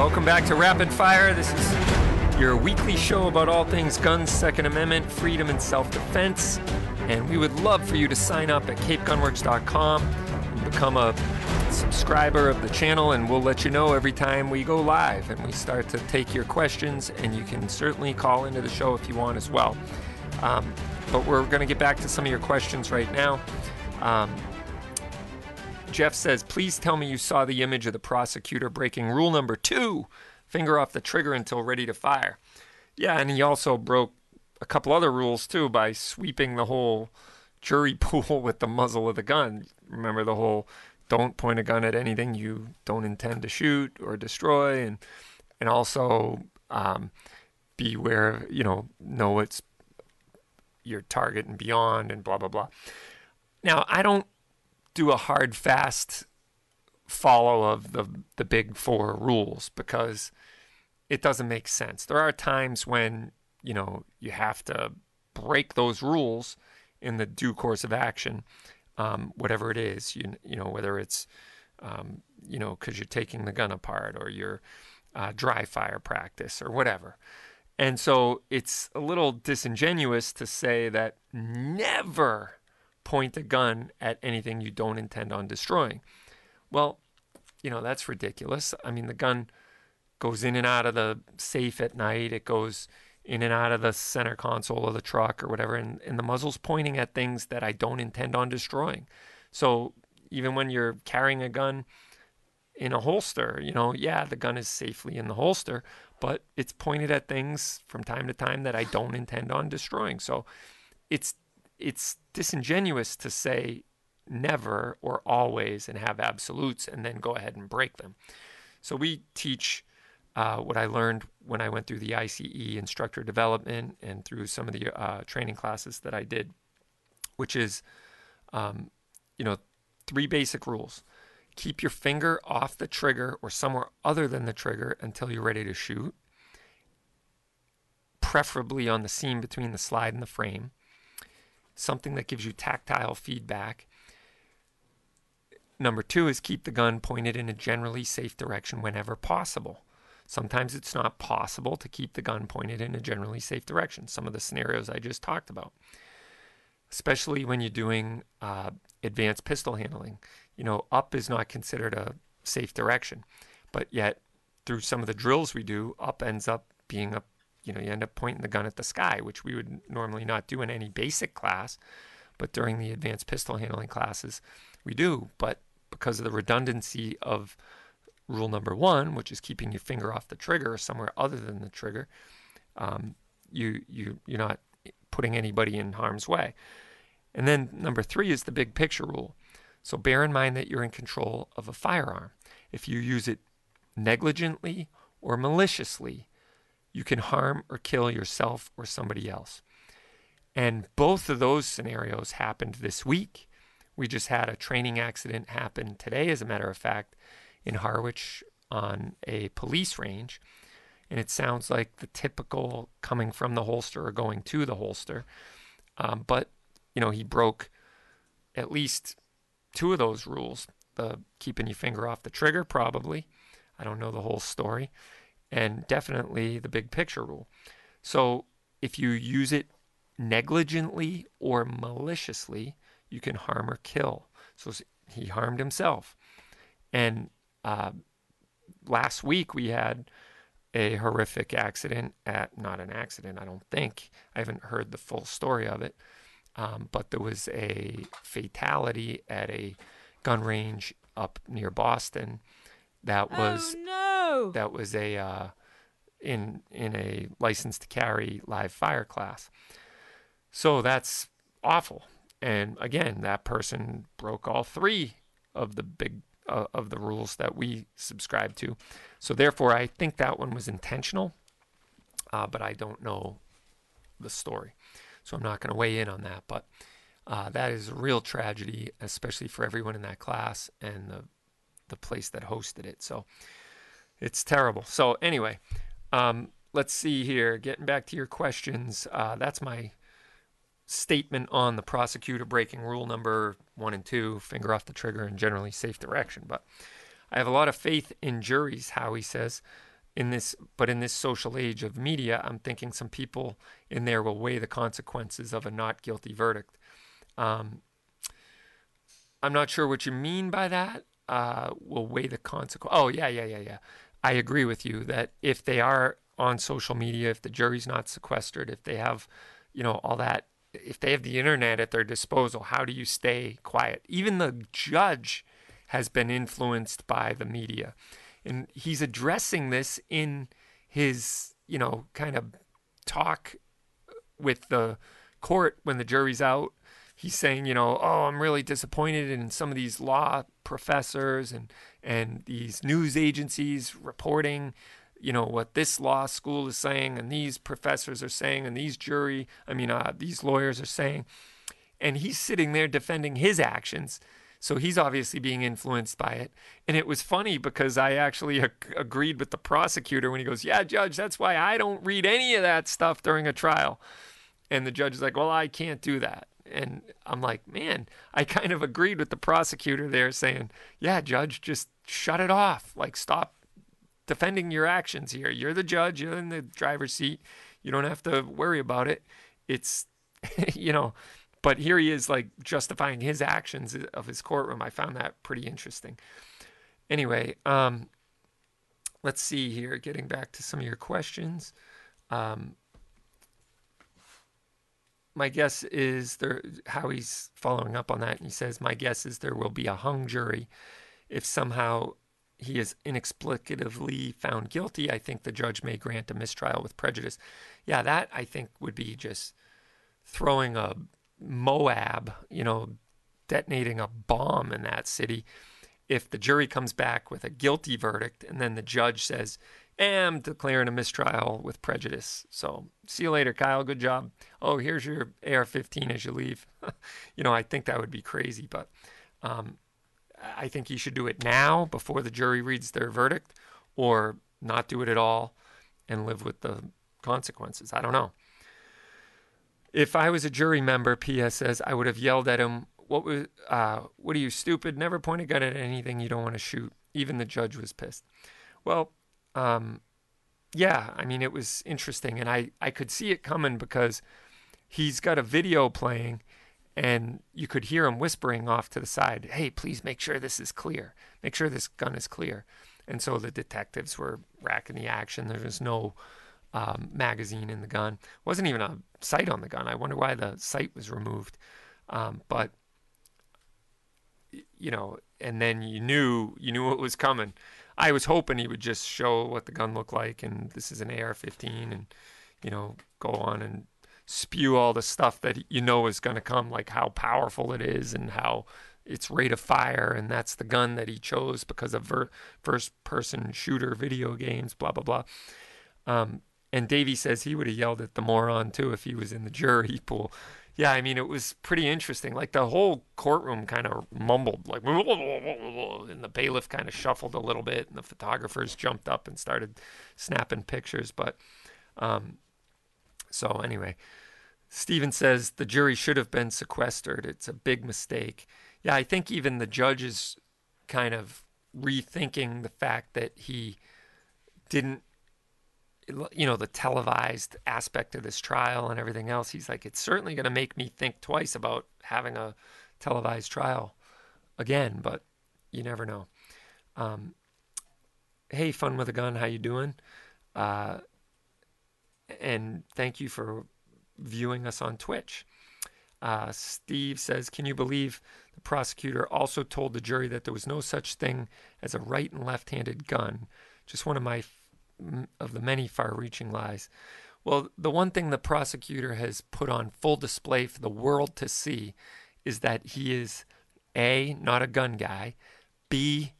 Welcome back to Rapid Fire. This is your weekly show about all things guns, Second Amendment, freedom, and self defense. And we would love for you to sign up at capegunworks.com and become a subscriber of the channel, and we'll let you know every time we go live and we start to take your questions. And you can certainly call into the show if you want as well. Um, but we're going to get back to some of your questions right now. Um, Jeff says, please tell me you saw the image of the prosecutor breaking rule number two finger off the trigger until ready to fire. Yeah, and he also broke a couple other rules too by sweeping the whole jury pool with the muzzle of the gun. Remember the whole don't point a gun at anything you don't intend to shoot or destroy, and and also um, beware, you know, know it's your target and beyond, and blah blah blah. Now I don't do a hard fast follow of the the big four rules because it doesn't make sense. There are times when, you know, you have to break those rules in the due course of action, um, whatever it is, you, you know, whether it's, um, you know, because you're taking the gun apart or you're uh, dry fire practice or whatever. And so it's a little disingenuous to say that never point a gun at anything you don't intend on destroying. Well, you know, that's ridiculous. I mean, the gun goes in and out of the safe at night, it goes in and out of the center console of the truck or whatever, and, and the muzzle's pointing at things that I don't intend on destroying. So even when you're carrying a gun in a holster, you know, yeah, the gun is safely in the holster, but it's pointed at things from time to time that I don't intend on destroying. So it's it's disingenuous to say never or always and have absolutes and then go ahead and break them. So we teach uh, what I learned when I went through the ICE instructor development and through some of the uh, training classes that I did, which is, um, you know, three basic rules. Keep your finger off the trigger or somewhere other than the trigger until you're ready to shoot, preferably on the seam between the slide and the frame something that gives you tactile feedback. Number two is keep the gun pointed in a generally safe direction whenever possible. Sometimes it's not possible to keep the gun pointed in a generally safe direction. Some of the scenarios I just talked about, especially when you're doing uh, advanced pistol handling. You know, up is not considered a safe direction, but yet through some of the drills we do, up ends up being a you know, you end up pointing the gun at the sky, which we would normally not do in any basic class, but during the advanced pistol handling classes, we do. But because of the redundancy of rule number one, which is keeping your finger off the trigger or somewhere other than the trigger, um, you you you're not putting anybody in harm's way. And then number three is the big picture rule. So bear in mind that you're in control of a firearm. If you use it negligently or maliciously, you can harm or kill yourself or somebody else. And both of those scenarios happened this week. We just had a training accident happen today, as a matter of fact, in Harwich, on a police range. And it sounds like the typical coming from the holster or going to the holster. Um, but, you know, he broke at least two of those rules the keeping your finger off the trigger, probably. I don't know the whole story. And definitely the big picture rule. So if you use it negligently or maliciously, you can harm or kill. So he harmed himself. And uh, last week we had a horrific accident at, not an accident, I don't think. I haven't heard the full story of it. Um, but there was a fatality at a gun range up near Boston that was oh, no. that was a uh, in in a license to carry live fire class. So that's awful. And again, that person broke all three of the big uh, of the rules that we subscribe to. So therefore, I think that one was intentional, uh, but I don't know the story, so I'm not going to weigh in on that. But uh, that is a real tragedy, especially for everyone in that class and the the place that hosted it. So it's terrible. So anyway, um, let's see here. Getting back to your questions, uh, that's my statement on the prosecutor breaking rule number one and two, finger off the trigger and generally safe direction. But I have a lot of faith in juries, Howie says. In this, but in this social age of media, I'm thinking some people in there will weigh the consequences of a not guilty verdict. Um, I'm not sure what you mean by that. Uh, will weigh the consequence. Oh yeah, yeah, yeah, yeah. I agree with you that if they are on social media, if the jury's not sequestered, if they have, you know, all that if they have the internet at their disposal, how do you stay quiet? Even the judge has been influenced by the media. And he's addressing this in his, you know, kind of talk with the court when the jury's out. He's saying, you know, oh, I'm really disappointed in some of these law professors and and these news agencies reporting you know what this law school is saying and these professors are saying and these jury i mean uh, these lawyers are saying. And he's sitting there defending his actions. So he's obviously being influenced by it. And it was funny because i actually ag- agreed with the prosecutor when he goes yeah judge that's why i don't read any of that stuff during a trial. And the judge is like well i can't do that and i'm like man i kind of agreed with the prosecutor there saying yeah judge just shut it off like stop defending your actions here. You're the judge, you're in the driver's seat. You don't have to worry about it. It's, you know, but here he is like justifying his actions of his courtroom. I found that pretty interesting. Anyway, um, let's see here. Getting back to some of your questions. Um, my guess is there Howie's following up on that. And he says, My guess is there will be a hung jury if somehow he is inexplicably found guilty, I think the judge may grant a mistrial with prejudice. Yeah, that I think would be just throwing a MOAB, you know, detonating a bomb in that city. If the jury comes back with a guilty verdict and then the judge says, am declaring a mistrial with prejudice. So see you later, Kyle. Good job. Oh, here's your AR 15 as you leave. you know, I think that would be crazy, but um, I think you should do it now before the jury reads their verdict or not do it at all and live with the consequences. I don't know. If I was a jury member, P.S. says, I would have yelled at him, What was, uh, what are you, stupid? Never point a gun at anything you don't want to shoot. Even the judge was pissed. Well, um, yeah, I mean, it was interesting. And I, I could see it coming because he's got a video playing and you could hear him whispering off to the side, "Hey, please make sure this is clear. Make sure this gun is clear." And so the detectives were racking the action. There was no um, magazine in the gun. wasn't even a sight on the gun. I wonder why the sight was removed. Um, but you know, and then you knew you knew what was coming. I was hoping he would just show what the gun looked like, and this is an AR-15, and you know, go on and spew all the stuff that you know is going to come, like how powerful it is and how its rate of fire, and that's the gun that he chose because of ver- first-person shooter video games, blah blah blah. Um, and Davey says he would have yelled at the moron too if he was in the jury pool. Yeah, I mean, it was pretty interesting. Like the whole courtroom kind of mumbled, like, and the bailiff kind of shuffled a little bit, and the photographers jumped up and started snapping pictures. But, um, so anyway, Steven says the jury should have been sequestered. It's a big mistake. Yeah, I think even the judge is kind of rethinking the fact that he didn't you know the televised aspect of this trial and everything else he's like it's certainly going to make me think twice about having a televised trial again but you never know. Um, hey fun with a gun how you doing? Uh, and thank you for viewing us on twitch. Uh, steve says can you believe the prosecutor also told the jury that there was no such thing as a right and left-handed gun? Just one of my of the many far reaching lies. Well, the one thing the prosecutor has put on full display for the world to see is that he is A, not a gun guy, B,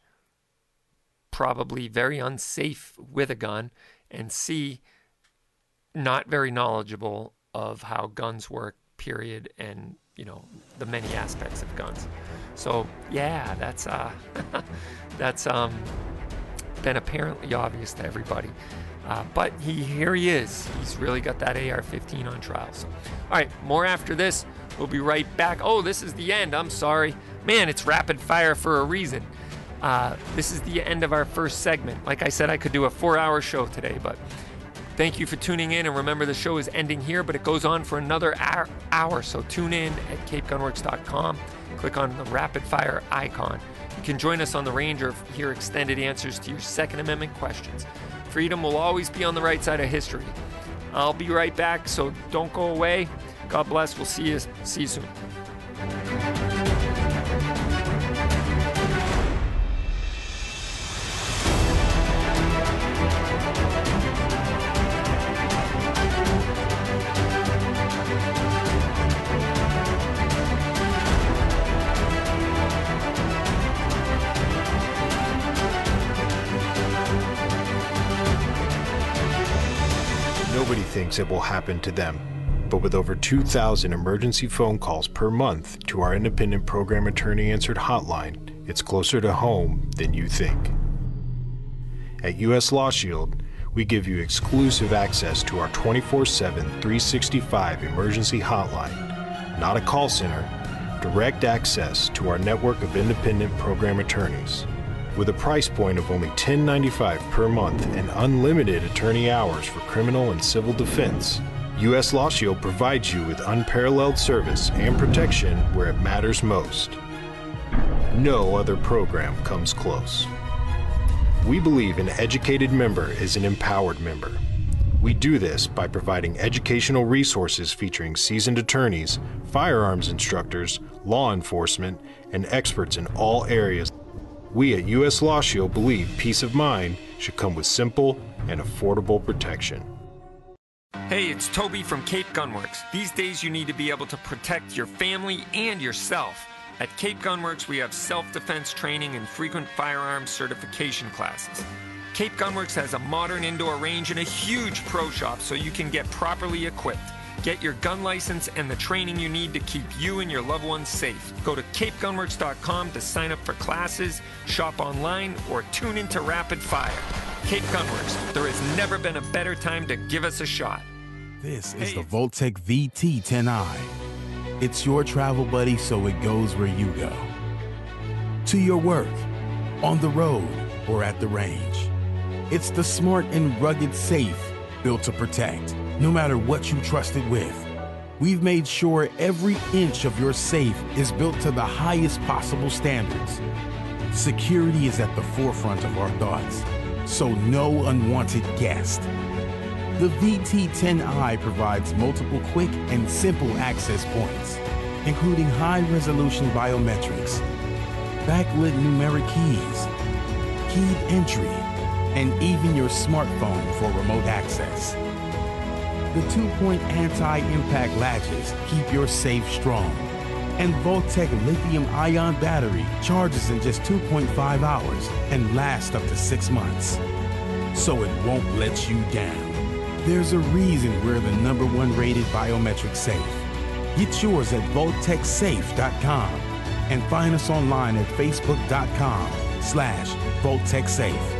probably very unsafe with a gun, and C, not very knowledgeable of how guns work, period, and you know the many aspects of guns. So yeah, that's uh, that's um, been apparently obvious to everybody. Uh, but he here he is. He's really got that AR-15 on trial. So, all right, more after this. We'll be right back. Oh, this is the end. I'm sorry, man. It's rapid fire for a reason. Uh, this is the end of our first segment. Like I said, I could do a four-hour show today, but thank you for tuning in. And remember, the show is ending here, but it goes on for another hour. So tune in at CapeGunworks.com. Click on the rapid fire icon. You can join us on the range or hear extended answers to your Second Amendment questions. Freedom will always be on the right side of history. I'll be right back, so don't go away. God bless. We'll see you, see you soon. Thinks it will happen to them. But with over 2,000 emergency phone calls per month to our independent program attorney answered hotline, it's closer to home than you think. At US Law Shield, we give you exclusive access to our 24 7, 365 emergency hotline, not a call center, direct access to our network of independent program attorneys with a price point of only $10.95 per month and unlimited attorney hours for criminal and civil defense. U.S. Law Shield provides you with unparalleled service and protection where it matters most. No other program comes close. We believe an educated member is an empowered member. We do this by providing educational resources featuring seasoned attorneys, firearms instructors, law enforcement, and experts in all areas we at US Law Shield believe peace of mind should come with simple and affordable protection. Hey, it's Toby from Cape Gunworks. These days you need to be able to protect your family and yourself. At Cape Gunworks, we have self defense training and frequent firearms certification classes. Cape Gunworks has a modern indoor range and a huge pro shop so you can get properly equipped. Get your gun license and the training you need to keep you and your loved ones safe. Go to CapeGunworks.com to sign up for classes, shop online, or tune into Rapid Fire. Cape Gunworks, there has never been a better time to give us a shot. This is hey. the Vaultek VT10i. It's your travel buddy so it goes where you go. To your work, on the road, or at the range. It's the smart and rugged safe built to protect no matter what you trust it with. We've made sure every inch of your safe is built to the highest possible standards. Security is at the forefront of our thoughts, so no unwanted guest. The VT10i provides multiple quick and simple access points, including high-resolution biometrics, backlit numeric keys, keyed entry, and even your smartphone for remote access. The two-point anti-impact latches keep your safe strong. And Vaultek lithium-ion battery charges in just 2.5 hours and lasts up to six months. So it won't let you down. There's a reason we're the number one rated biometric safe. Get yours at VaultekSafe.com and find us online at Facebook.com slash VaultekSafe.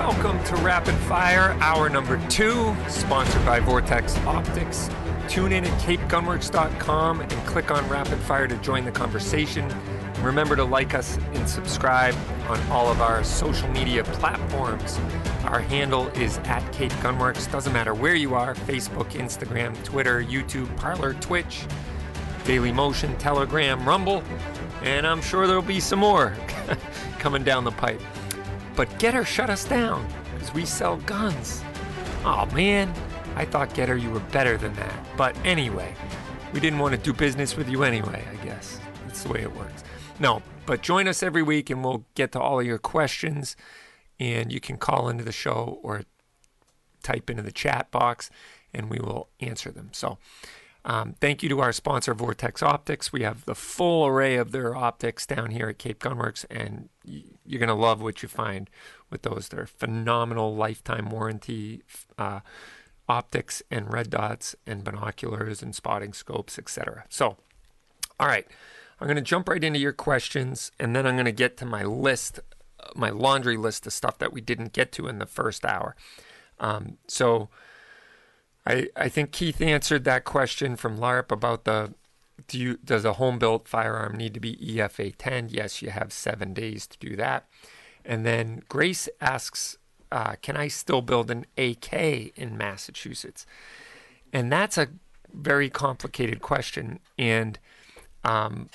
Welcome to Rapid Fire, hour number two, sponsored by Vortex Optics. Tune in at capegunworks.com and click on Rapid Fire to join the conversation. Remember to like us and subscribe on all of our social media platforms. Our handle is at Cape Gunworks. Doesn't matter where you are Facebook, Instagram, Twitter, YouTube, Parler, Twitch, Daily Motion, Telegram, Rumble, and I'm sure there'll be some more coming down the pipe. But GETTR shut us down because we sell guns. Oh man, I thought GETTR you were better than that. But anyway, we didn't want to do business with you anyway, I guess. That's the way it works. No, but join us every week and we'll get to all of your questions. And you can call into the show or type into the chat box and we will answer them. So, um, thank you to our sponsor, Vortex Optics. We have the full array of their optics down here at Cape Gunworks, and you're going to love what you find with those. They're phenomenal lifetime warranty uh, optics and red dots and binoculars and spotting scopes, etc. So, all right, I'm going to jump right into your questions, and then I'm going to get to my list, my laundry list of stuff that we didn't get to in the first hour. Um, so, I, I think Keith answered that question from LARP about the do you does a home built firearm need to be EFA 10? Yes, you have seven days to do that. And then Grace asks, uh, can I still build an AK in Massachusetts? And that's a very complicated question. And um,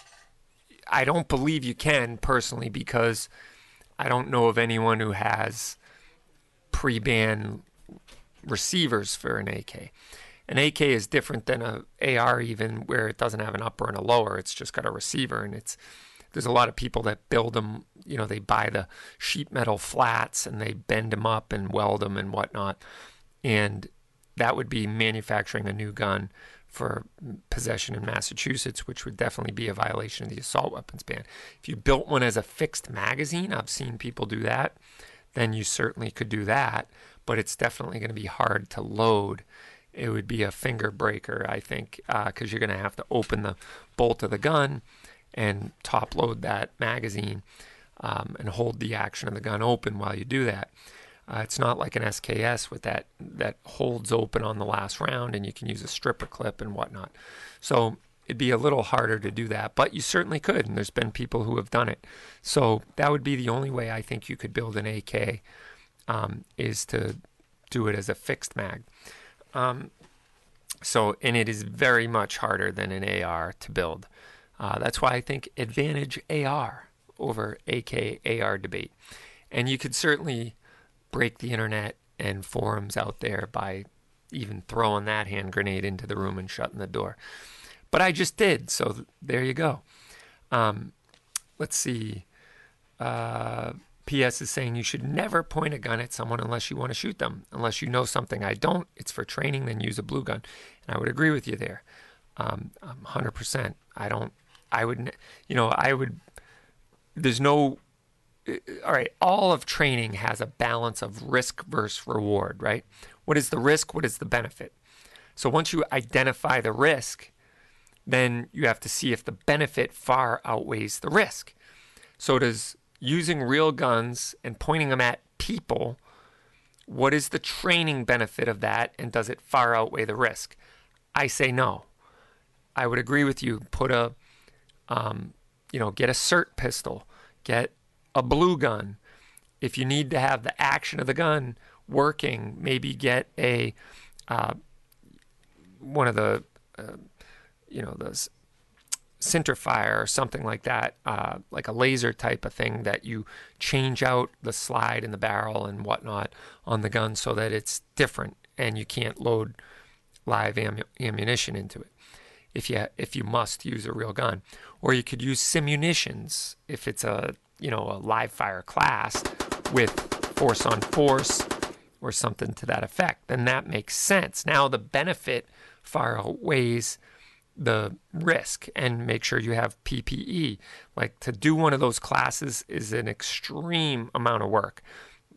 I don't believe you can personally because I don't know of anyone who has pre ban receivers for an AK. An AK is different than a AR even where it doesn't have an upper and a lower. It's just got a receiver and it's there's a lot of people that build them, you know, they buy the sheet metal flats and they bend them up and weld them and whatnot. And that would be manufacturing a new gun for possession in Massachusetts, which would definitely be a violation of the assault weapons ban. If you built one as a fixed magazine, I've seen people do that, then you certainly could do that but it's definitely going to be hard to load. It would be a finger breaker, I think, because uh, you're going to have to open the bolt of the gun and top load that magazine um, and hold the action of the gun open while you do that. Uh, it's not like an SKS with that that holds open on the last round, and you can use a stripper clip and whatnot. So it'd be a little harder to do that, but you certainly could, and there's been people who have done it. So that would be the only way I think you could build an AK um, is to do it as a fixed mag. Um, so, and it is very much harder than an AR to build. Uh, that's why I think advantage AR over AK AR debate. And you could certainly break the internet and forums out there by even throwing that hand grenade into the room and shutting the door. But I just did, so th- there you go. Um, let's see. Uh, PS is saying you should never point a gun at someone unless you want to shoot them. Unless you know something I don't, it's for training, then use a blue gun. And I would agree with you there. Um, 100%. I don't, I would, you know, I would, there's no, all right, all of training has a balance of risk versus reward, right? What is the risk? What is the benefit? So once you identify the risk, then you have to see if the benefit far outweighs the risk. So does using real guns and pointing them at people, what is the training benefit of that and does it far outweigh the risk? I say no. I would agree with you. Put a, um, you know, get a SIRT pistol, get a blue gun. If you need to have the action of the gun working, maybe get a uh, one of the uh, you know, those centerfire or something like that, uh, like a laser type of thing that you change out the slide and the barrel and whatnot on the gun so that it's different and you can't load live am- ammunition into it if you if you must use a real gun, or you could use simunitions if it's a you know a live fire class with force on force or something to that effect. Then that makes sense. Now the benefit far outweighs the risk and make sure you have PPE. Like to do one of those classes is an extreme amount of work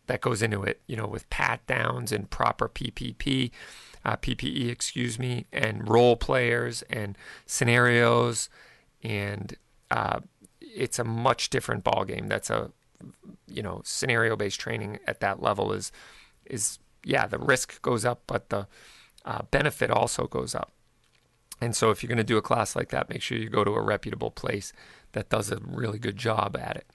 that goes into it, you know, with pat downs and proper PPP, uh, PPE, excuse me, and role players and scenarios. And uh, it's a much different ball game. That's a, you know, scenario based training at that level is, is, yeah, the risk goes up, but the uh, benefit also goes up. And so if you're going to do a class like that, make sure you go to a reputable place that does a really good job at it.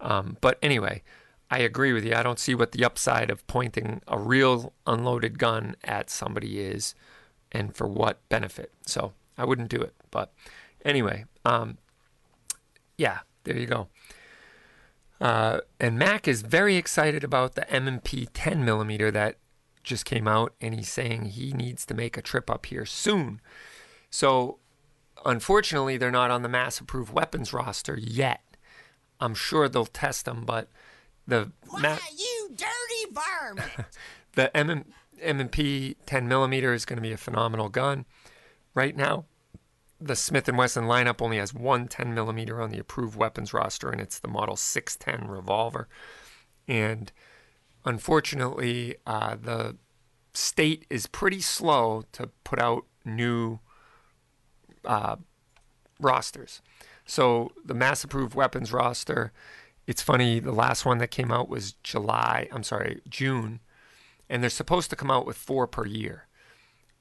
Um, but anyway, I agree with you. I don't see what the upside of pointing a real unloaded gun at somebody is and for what benefit. So I wouldn't do it. But anyway, um, yeah, there you go. Uh, and Mac is very excited about the M&P 10 millimeter that just came out, and he's saying he needs to make a trip up here soon. So, unfortunately, they're not on the mass approved weapons roster yet. I'm sure they'll test them, but the Why, ma- you dirty varmint! the M M&P 10 millimeter is going to be a phenomenal gun. Right now, the Smith and Wesson lineup only has one 10 millimeter on the approved weapons roster, and it's the Model 610 revolver. And unfortunately, uh, the state is pretty slow to put out new uh, rosters. So the mass approved weapons roster, it's funny, the last one that came out was July, I'm sorry, June, and they're supposed to come out with four per year.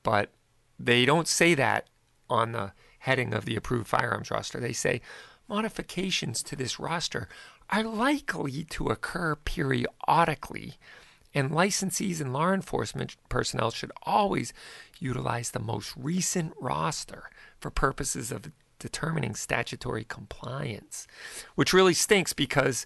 But they don't say that on the heading of the approved firearms roster. They say modifications to this roster are likely to occur periodically, and licensees and law enforcement personnel should always utilize the most recent roster for purposes of determining statutory compliance, which really stinks because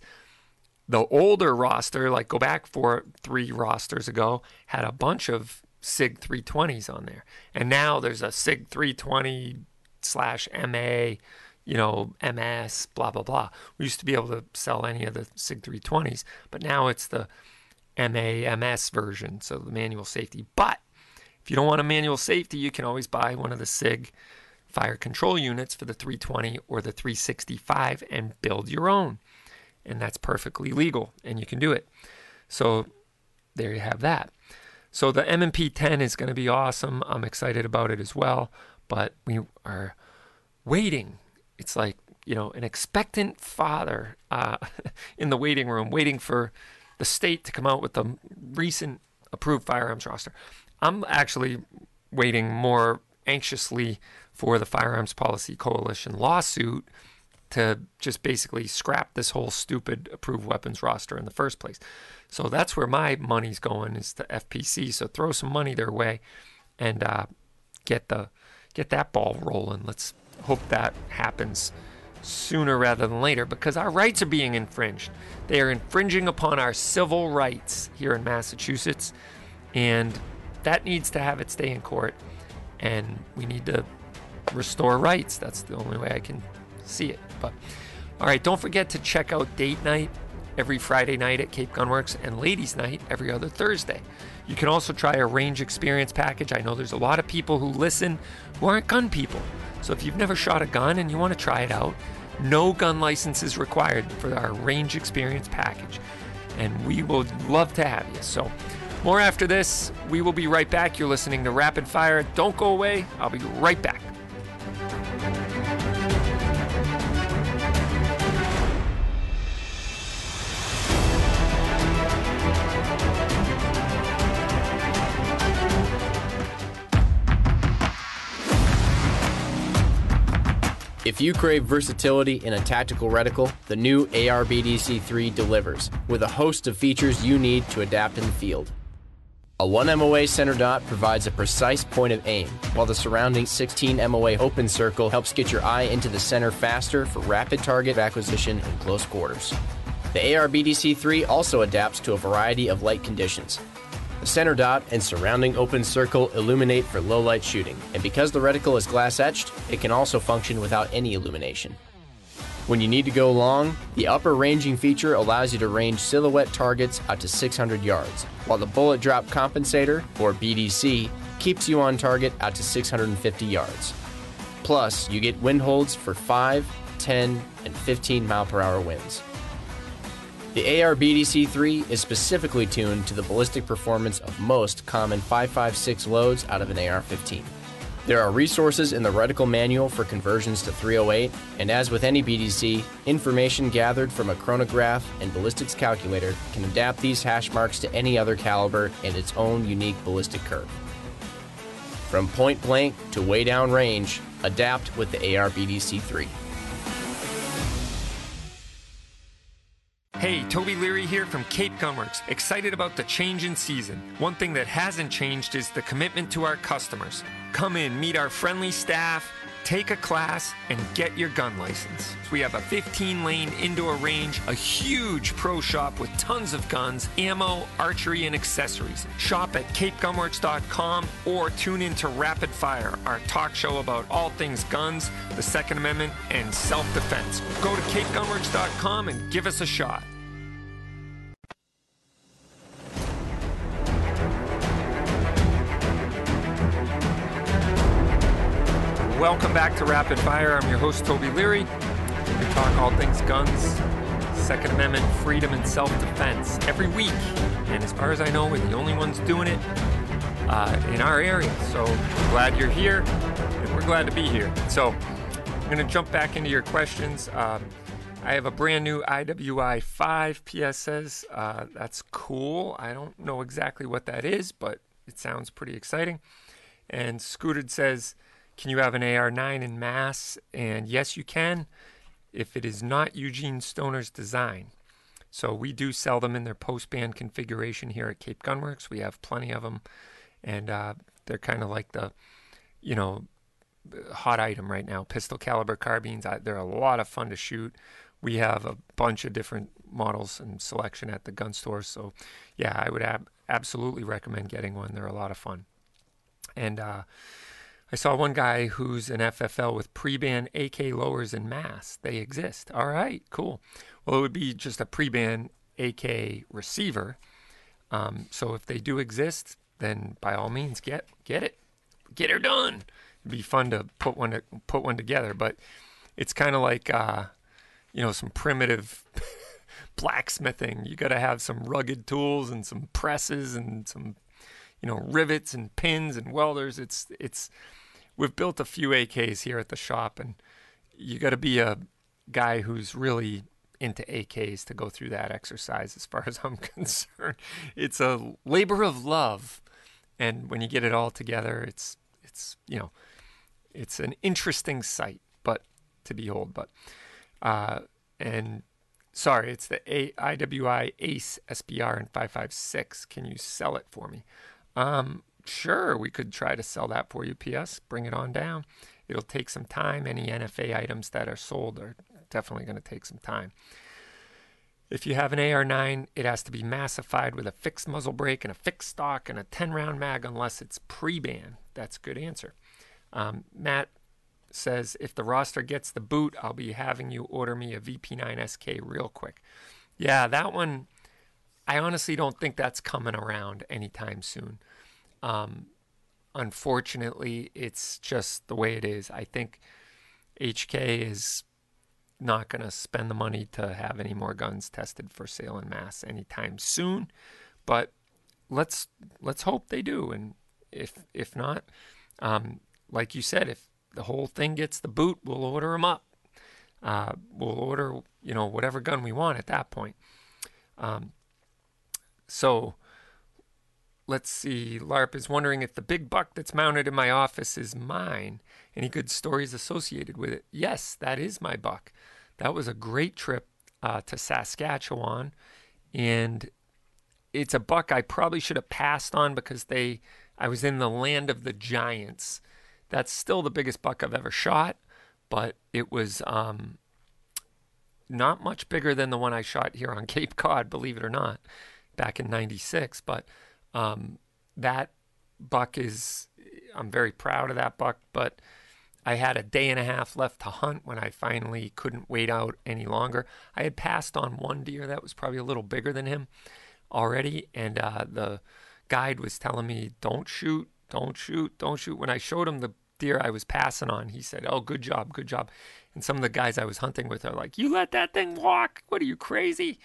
the older roster, like go back for three rosters ago, had a bunch of SIG 320s on there. And now there's a SIG 320 slash MA, you know, MS, blah, blah, blah. We used to be able to sell any of the SIG 320s, but now it's the MA, MS version, so the manual safety. But if you don't want a manual safety, you can always buy one of the SIG fire control units for the 320 or the 365 and build your own. And that's perfectly legal and you can do it. So there you have that. So the M&P 10 is going to be awesome. I'm excited about it as well, but we are waiting. It's like, you know, an expectant father uh, in the waiting room waiting for the state to come out with the recent approved firearms roster. I'm actually waiting more anxiously for the Firearms Policy Coalition lawsuit to just basically scrap this whole stupid approved weapons roster in the first place. So that's where my money's going is to FPC. So throw some money their way and uh, get the get that ball rolling. Let's hope that happens sooner rather than later because our rights are being infringed. They are infringing upon our civil rights here in Massachusetts, and that needs to have its day in court. And we need to restore rights. That's the only way I can see it. But all right, don't forget to check out date night every Friday night at Cape Gunworks and ladies' night every other Thursday. You can also try a range experience package. I know there's a lot of people who listen who aren't gun people. So if you've never shot a gun and you want to try it out, no gun license is required for our range experience package. And we will love to have you. So more after this. We will be right back. You're listening to Rapid Fire. Don't go away. I'll be right back. If you crave versatility in a tactical reticle, the new ARBDC 3 delivers with a host of features you need to adapt in the field. A 1 MOA center dot provides a precise point of aim, while the surrounding 16 MOA open circle helps get your eye into the center faster for rapid target acquisition in close quarters. The ARBDC3 also adapts to a variety of light conditions. The center dot and surrounding open circle illuminate for low light shooting, and because the reticle is glass etched, it can also function without any illumination. When you need to go long, the upper ranging feature allows you to range silhouette targets out to 600 yards, while the bullet drop compensator, or BDC, keeps you on target out to 650 yards. Plus, you get wind holds for 5, 10, and 15 mile per hour winds. The AR-BDC-3 is specifically tuned to the ballistic performance of most common 5.56 loads out of an AR-15. There are resources in the reticle manual for conversions to 308, and as with any BDC, information gathered from a chronograph and ballistics calculator can adapt these hash marks to any other caliber and its own unique ballistic curve. From point blank to way down range, adapt with the AR BDC 3. Hey, Toby Leary here from Cape Gunworks. Excited about the change in season. One thing that hasn't changed is the commitment to our customers. Come in, meet our friendly staff, take a class, and get your gun license. We have a 15 lane indoor range, a huge pro shop with tons of guns, ammo, archery, and accessories. Shop at capegunworks.com or tune in to Rapid Fire, our talk show about all things guns, the Second Amendment, and self defense. Go to capegunworks.com and give us a shot. Welcome back to Rapid Fire. I'm your host, Toby Leary. We talk all things guns, Second Amendment, freedom, and self defense every week. And as far as I know, we're the only ones doing it uh, in our area. So glad you're here, and we're glad to be here. So I'm going to jump back into your questions. Um, I have a brand new IWI 5 PSS. Uh, that's cool. I don't know exactly what that is, but it sounds pretty exciting. And Scooted says, can you have an AR9 in mass? And yes, you can if it is not Eugene Stoner's design. So we do sell them in their post band configuration here at Cape Gunworks. We have plenty of them, and uh, they're kind of like the, you know, hot item right now. Pistol caliber carbines. they're a lot of fun to shoot. We have a bunch of different models and selection at the gun store. So, yeah, I would ab- absolutely recommend getting one. They're a lot of fun. And uh, I saw one guy who's an FFL with pre-ban AK lowers in mass. They exist. All right, cool. Well, it would be just a pre-ban AK receiver. Um, so if they do exist, then by all means, get get it, get her done. It'd be fun to put one put one together, but it's kind of like uh, you know some primitive blacksmithing. You got to have some rugged tools and some presses and some you know rivets and pins and welders. It's it's we've built a few AKs here at the shop, and you got to be a guy who's really into AKs to go through that exercise. As far as I'm concerned, it's a labor of love, and when you get it all together, it's it's you know it's an interesting sight, but to behold. But uh, and sorry, it's the A- IWI Ace SBR and 556. Can you sell it for me? Um, sure, we could try to sell that for you, PS. Bring it on down. It'll take some time. Any NFA items that are sold are definitely going to take some time. If you have an AR9, it has to be massified with a fixed muzzle brake and a fixed stock and a 10 round mag unless it's pre ban. That's a good answer. Um, Matt says, if the roster gets the boot, I'll be having you order me a VP9 SK real quick. Yeah, that one, I honestly don't think that's coming around anytime soon. Um, unfortunately, it's just the way it is. I think HK is not going to spend the money to have any more guns tested for sale in mass anytime soon, but let's let's hope they do. And if if not, um, like you said, if the whole thing gets the boot, we'll order them up. Uh, we'll order you know whatever gun we want at that point. Um, so let's see, LARP is wondering if the big buck that's mounted in my office is mine. Any good stories associated with it? Yes, that is my buck. That was a great trip uh, to Saskatchewan, and it's a buck I probably should have passed on because they I was in the land of the giants. That's still the biggest buck I've ever shot, but it was um, not much bigger than the one I shot here on Cape Cod, believe it or not, back in '96. But um, that buck is I'm very proud of that buck, but I had a day and a half left to hunt when I finally couldn't wait out any longer. I had passed on one deer that was probably a little bigger than him already, and uh, the guide was telling me, "Don't shoot, don't shoot, don't shoot." When I showed him the deer I was passing on, he said, "Oh, good job, good job." And some of the guys I was hunting with are like, "You let that thing walk? What are you crazy?"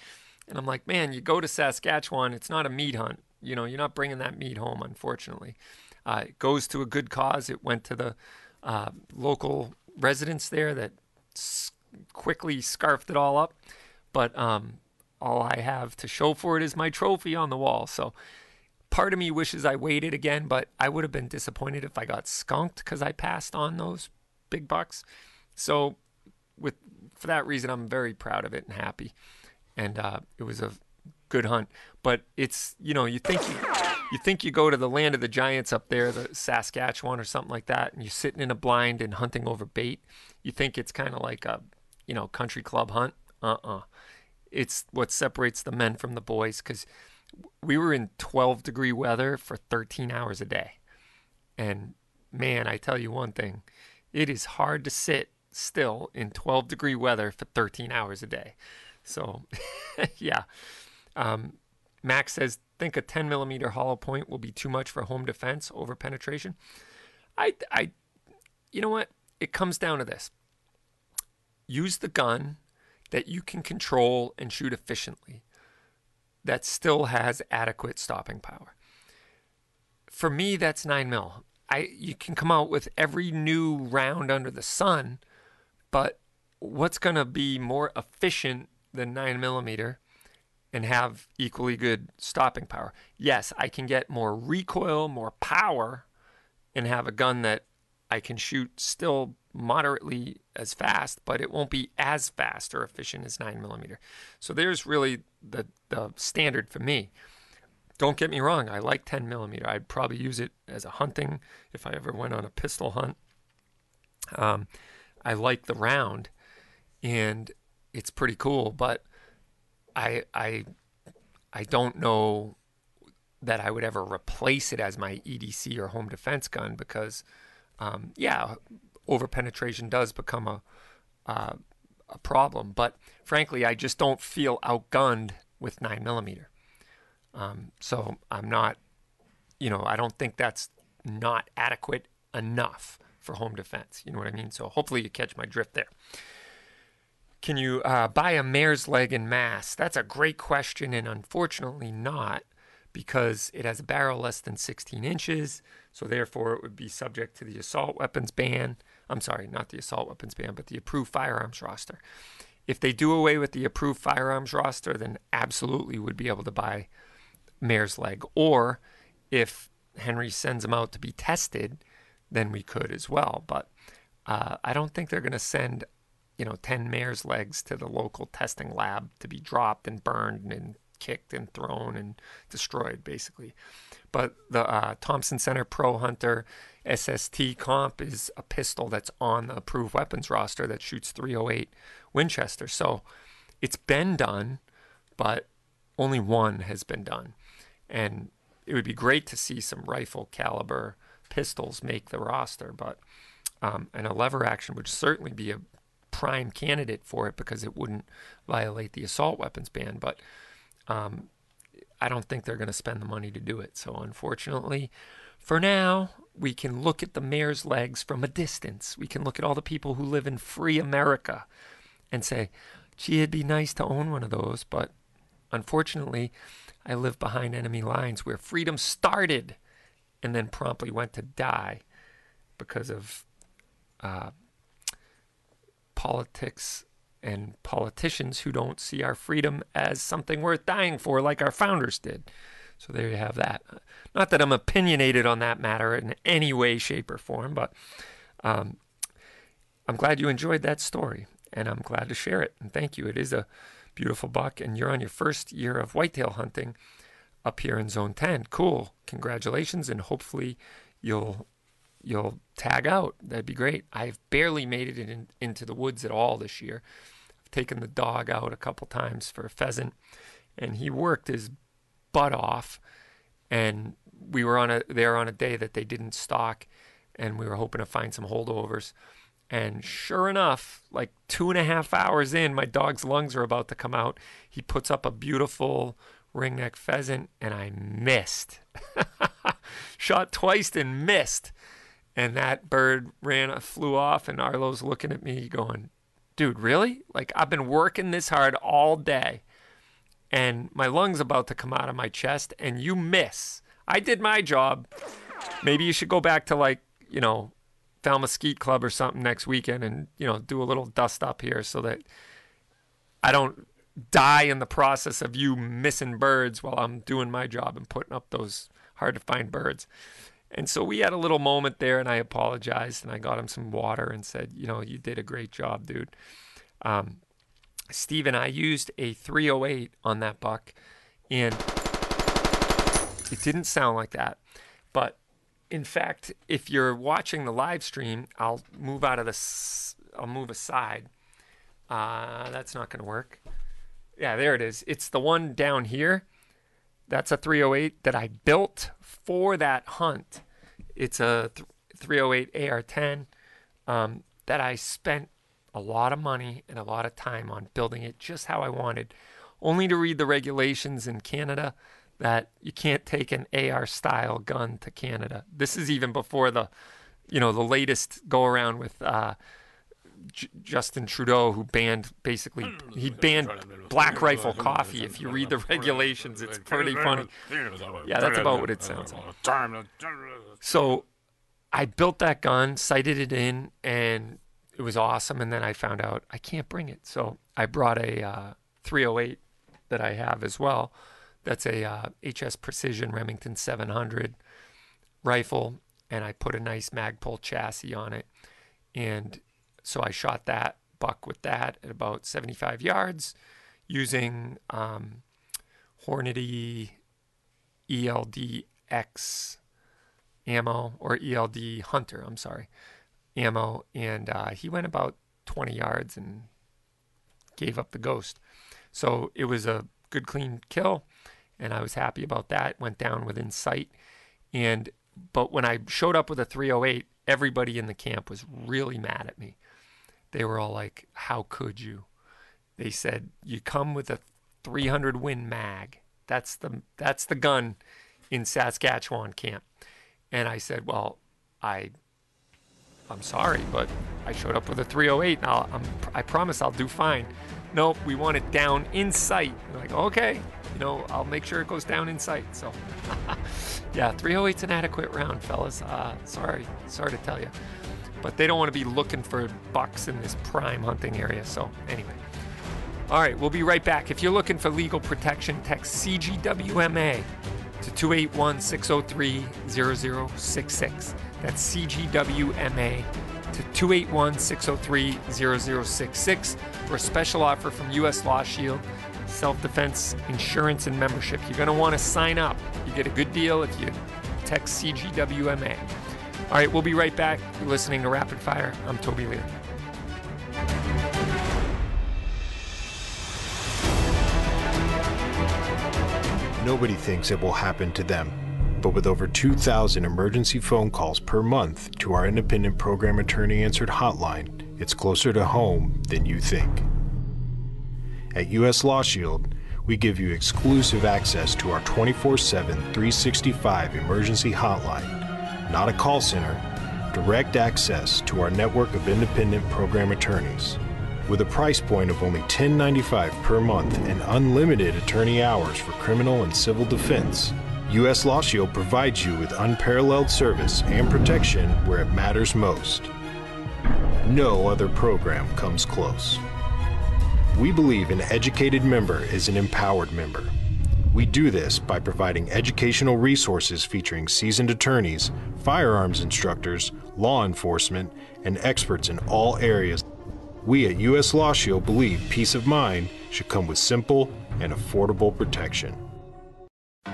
And I'm like, "Man, you go to Saskatchewan, it's not a meat hunt. You know, you're not bringing that meat home, unfortunately." Uh, it goes to a good cause. It went to the uh, local residents there that s- quickly scarfed it all up. But um, all I have to show for it is my trophy on the wall. So part of me wishes I waited again, but I would have been disappointed if I got skunked because I passed on those big bucks. So with for that reason, I'm very proud of it and happy. And uh, it was a good hunt. But it's you know you think you, you think you go to the land of the giants up there, the Saskatchewan or something like that, and you're sitting in a blind and hunting over bait. You think it's kind of like a you know country club hunt. Uh-uh. It's what separates the men from the boys because we were in 12 degree weather for 13 hours a day. And man, I tell you one thing, it is hard to sit still in 12 degree weather for 13 hours a day. So, yeah. Um, Max says, think a 10 millimeter hollow point will be too much for home defense over penetration. I, I, you know what? It comes down to this use the gun that you can control and shoot efficiently that still has adequate stopping power. For me, that's 9 mil. I you can come out with every new round under the sun, but what's going to be more efficient than 9 millimeter and have equally good stopping power? Yes, I can get more recoil, more power, and have a gun that I can shoot still moderately as fast, but it won't be as fast or efficient as 9 millimeter. So there's really the, the standard for me. Don't get me wrong, I like 10 millimeter. I'd probably use it as a hunting if I ever went on a pistol hunt. Um, I like the round, and it's pretty cool, but I I I don't know that I would ever replace it as my EDC or home defense gun because, um, yeah, over penetration does become a uh, a problem. But frankly, I just don't feel outgunned with nine millimeter. Um, so I'm not, you know, I don't think that's not adequate enough for home defense. You know what I mean? So hopefully you catch my drift there. Can you uh, buy a mare's leg in mass? That's a great question, and unfortunately not, because it has a barrel less than 16 inches. So therefore, it would be subject to the assault weapons ban. I'm sorry, not the assault weapons ban, but the approved firearms roster. If they do away with the approved firearms roster, then absolutely would be able to buy mare's leg. Or if Henry sends them out to be tested, then we could as well. But uh, I don't think they're going to send, you know, 10 mare's legs to the local testing lab to be dropped and burned and kicked and thrown and destroyed, basically. But the uh, Thompson Center Pro Hunter SST comp is a pistol that's on the approved weapons roster that shoots 308 Winchester. So it's been done, but only one has been done. And it would be great to see some rifle caliber pistols make the roster, but um, and a lever action would certainly be a prime candidate for it because it wouldn't violate the assault weapons ban. But um, I don't think they're going to spend the money to do it. So unfortunately, for now, we can look at the mare's legs from a distance. We can look at all the people who live in free America and say, gee, it'd be nice to own one of those. But unfortunately, I live behind enemy lines where freedom started and then promptly went to die because of uh, politics and politicians who don't see our freedom as something worth dying for, like our founders did. So there you have that. Not that I'm opinionated on that matter in any way, shape, or form, but um, I'm glad you enjoyed that story, and I'm glad to share it. And thank you. It is a beautiful buck, and you're on your first year of whitetail hunting. up here in Zone 10. Cool. Congratulations, and hopefully you'll you'll tag out. That'd be great. I've barely made it in, into the woods at all this year. I've taken the dog out a couple times for a pheasant, and he worked his butt off. And we were on a there on a day that they didn't stock, and we were hoping to find some holdovers. And sure enough, like two and a half hours in, my dog's lungs are about to come out. He puts up a beautiful ringneck pheasant, and I missed. Shot twice and missed. And that bird ran, uh, flew off, and Arlo's looking at me going, dude, really? Like, I've been working this hard all day, and my lung's about to come out of my chest, and you miss. I did my job. Maybe you should go back to, like, you know, Falmouth Skeet Club or something next weekend and, you know, do a little dust up here so that I don't die in the process of you missing birds while I'm doing my job and putting up those hard to find birds. And so we had a little moment there, and I apologized, and I got him some water and said, you know, you did a great job, dude. Um, and I used a 308 on that buck, and it didn't sound like that. But in fact, if you're watching the live stream, I'll move out of this, I'll move aside. Uh, that's not going to work. Yeah, there it is. It's the one down here. That's a 308 that I built for that hunt. It's a 308 AR10 um, that I spent a lot of money and a lot of time on building it just how I wanted, only to read the regulations in Canada that you can't take an AR style gun to Canada. This is even before the, you know, the latest go around with uh, J- Justin Trudeau, who banned basically he banned Black Rifle coffee. If you read the regulations, it's pretty funny. Yeah, that's about what it sounds like. So I built that gun, sighted it in, and it was awesome. And then I found out I can't bring it, so I brought a uh, 308 that I have as well. That's a uh, HS Precision Remington 700 rifle, and I put a nice Magpul chassis on it, and so I shot that buck with that at about 75 yards using um, Hornady ELDX ammo or ELD Hunter, I'm sorry, ammo. And uh, he went about 20 yards and gave up the ghost. So it was a good, clean kill. And I was happy about that. Went down within sight. And but when I showed up with a 308, everybody in the camp was really mad at me they were all like, "How could you?" They said, "You come with a 300 Win mag. That's the that's the gun in Saskatchewan camp." And I said, "Well, I I'm sorry, but I showed up with a 308, and I'll, I'm, I promise I'll do fine." Nope, we want it down in sight. I'm like, okay, you know, I'll make sure it goes down in sight. So, yeah, 308's an adequate round, fellas. Uh, sorry, sorry to tell you but they don't want to be looking for bucks in this prime hunting area. So, anyway. All right, we'll be right back. If you're looking for legal protection, text CGWMA to 281 603 0066. That's CGWMA to 281 603 0066 for a special offer from U.S. Law Shield, self defense insurance and membership. You're going to want to sign up. You get a good deal if you text CGWMA. All right, we'll be right back. You're listening to Rapid Fire. I'm Toby Lear. Nobody thinks it will happen to them. But with over 2,000 emergency phone calls per month to our independent program attorney answered hotline, it's closer to home than you think. At US Law Shield, we give you exclusive access to our 24 7, 365 emergency hotline not a call center, direct access to our network of independent program attorneys. With a price point of only $10.95 per month and unlimited attorney hours for criminal and civil defense, U.S. Law Shield provides you with unparalleled service and protection where it matters most. No other program comes close. We believe an educated member is an empowered member. We do this by providing educational resources featuring seasoned attorneys, firearms instructors, law enforcement, and experts in all areas. We at U.S. Law Shield believe peace of mind should come with simple and affordable protection.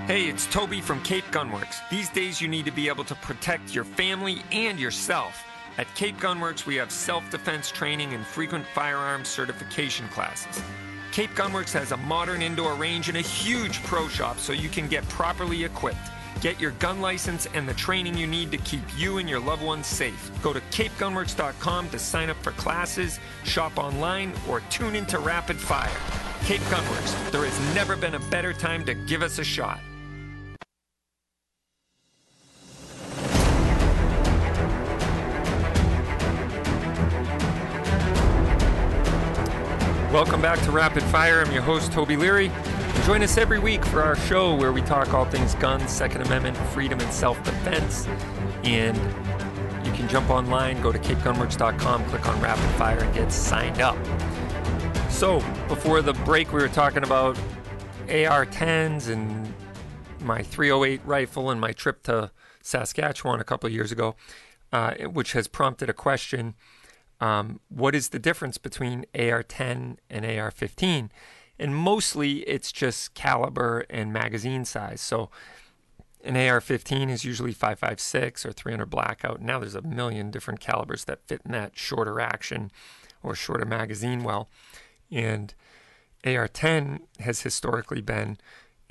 Hey, it's Toby from Cape Gunworks. These days, you need to be able to protect your family and yourself. At Cape Gunworks, we have self defense training and frequent firearms certification classes. Cape Gunworks has a modern indoor range and a huge pro shop so you can get properly equipped. Get your gun license and the training you need to keep you and your loved ones safe. Go to capegunworks.com to sign up for classes, shop online, or tune into Rapid Fire. Cape Gunworks, there has never been a better time to give us a shot. Welcome back to Rapid Fire. I'm your host, Toby Leary. Join us every week for our show where we talk all things guns, Second Amendment, freedom, and self defense. And you can jump online, go to capegunworks.com, click on Rapid Fire, and get signed up. So, before the break, we were talking about AR 10s and my 308 rifle and my trip to Saskatchewan a couple years ago, uh, which has prompted a question um, what is the difference between AR 10 and AR 15? And mostly it's just caliber and magazine size. So an AR 15 is usually 5.56 or 300 blackout. Now there's a million different calibers that fit in that shorter action or shorter magazine well. And AR 10 has historically been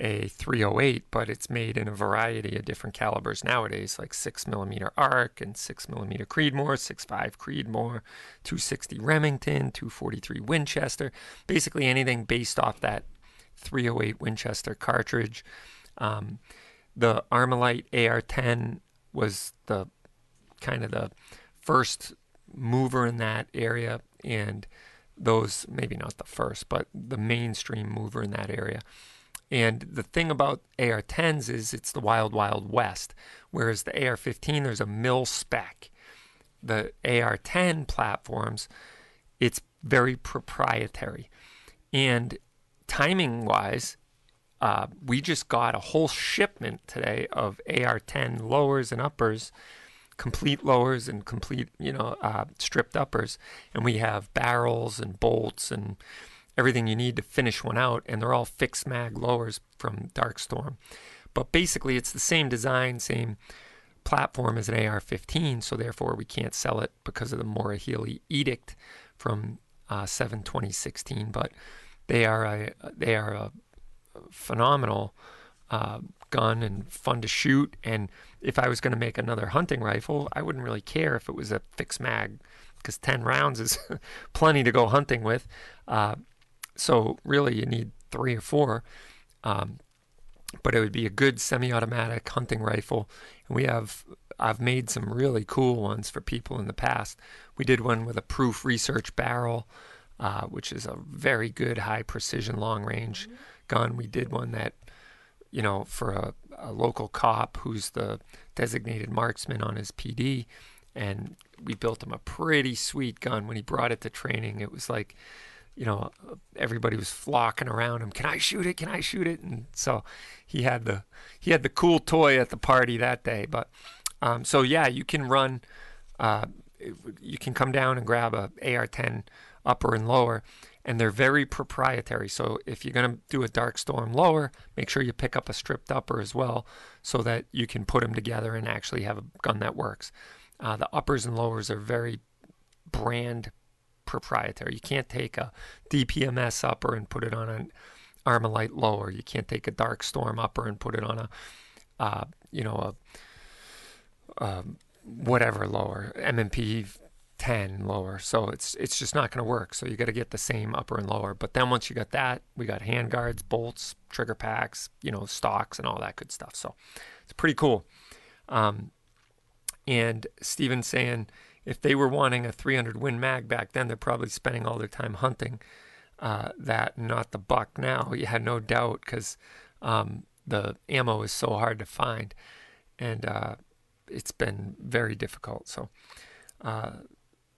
a 308, but it's made in a variety of different calibers nowadays, like 6 millimeter ARC and 6 millimeter Creedmoor, 6.5 Creedmoor, 260 Remington, 243 Winchester, basically anything based off that 308 Winchester cartridge. Um, the Armalite AR-10 was the kind of the first mover in that area, and those maybe not the first, but the mainstream mover in that area. And the thing about AR 10s is it's the wild, wild west, whereas the AR 15, there's a mil spec. The AR 10 platforms, it's very proprietary. And timing wise, uh, we just got a whole shipment today of AR 10 lowers and uppers, complete lowers and complete, you know, uh, stripped uppers. And we have barrels and bolts and everything you need to finish one out, and they're all fixed mag lowers from Darkstorm. But basically, it's the same design, same platform as an AR-15, so therefore we can't sell it because of the Healey edict from uh, 7 2016. But they are a they are a phenomenal uh, gun and fun to shoot. And if I was going to make another hunting rifle, I wouldn't really care if it was a fixed mag because 10 rounds is plenty to go hunting with. Uh, so really, you need three or four. Um, but it would be a good semi-automatic hunting rifle. And we have I've made some really cool ones for people in the past. We did one with a proof research barrel, uh, which is a very good high precision long range mm-hmm. gun. We did one that, you know, for a, a local cop who's the designated marksman on his PD, and we built him a pretty sweet gun. When he brought it to training, it was like you know, everybody was flocking around him. Can I shoot it? Can I shoot it? And so he had the he had the cool toy at the party that day. But um, so yeah, you can run. Uh, you can come down and grab a AR-10 upper and lower, and they're very proprietary. So if you're going to do a dark storm lower, make sure you pick up a stripped upper as well, so that you can put them together and actually have a gun that works. Uh, the uppers and lowers are very brand proprietary. You can't take a DPMS upper and put it on an Armalite lower. You can't take a Dark Storm upper and put it on a, uh, you know, a, a whatever lower, M&P 10 lower. So it's it's just not going to work. So you got to get the same upper and lower. But then once you got that, we got hand guards, bolts, trigger packs, you know, stocks and all that good stuff. So it's pretty cool. Um, and Steven's saying if they were wanting a 300 Win Mag back then, they're probably spending all their time hunting uh, that, not the buck now. You had no doubt because um, the ammo is so hard to find, and uh, it's been very difficult. So uh,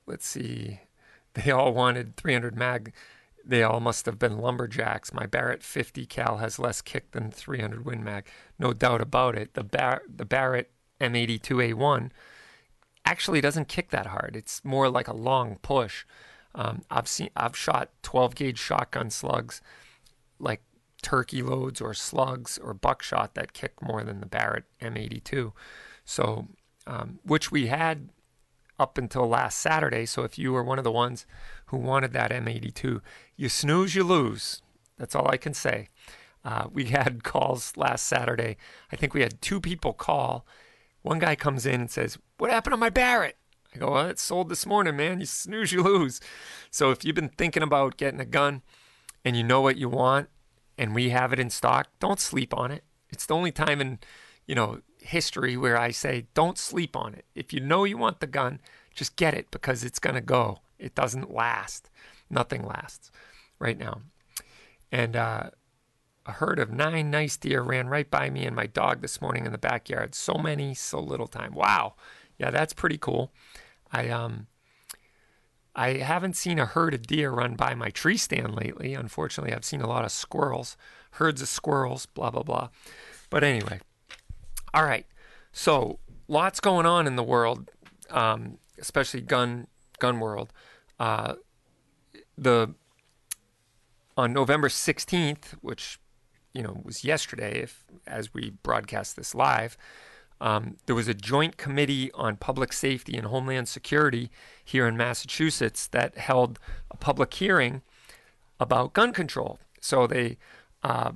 let's see. They all wanted 300 mag. They all must have been lumberjacks. My Barrett 50 cal has less kick than 300 Win Mag, no doubt about it. The Bar- the Barrett M82A1 actually doesn't kick that hard. It's more like a long push. Um, I've seen I've shot 12 gauge shotgun slugs like turkey loads or slugs or buckshot that kick more than the Barrett M82. So, um, which we had up until last Saturday. So if you were one of the ones who wanted that M82, you snooze, you lose. That's all I can say. Uh, we had calls last Saturday. I think we had two people call. One guy comes in and says, What happened to my Barrett? I go, Well, it sold this morning, man. You snooze, you lose. So if you've been thinking about getting a gun and you know what you want and we have it in stock, don't sleep on it. It's the only time in, you know, history where I say, don't sleep on it. If you know you want the gun, just get it because it's going to go. It doesn't last. Nothing lasts right now. And uh, a herd of nine nice deer ran right by me and my dog this morning in the backyard. So many, so little time. Wow. Yeah, that's pretty cool. I um I haven't seen a herd of deer run by my tree stand lately. Unfortunately, I've seen a lot of squirrels, herds of squirrels, blah blah blah. But anyway, all right. So lots going on in the world, um, especially gun gun world. Uh, the on November 16th, which you know was yesterday, if as we broadcast this live, um, there was a joint committee on public safety and homeland security here in Massachusetts that held a public hearing about gun control. So they uh,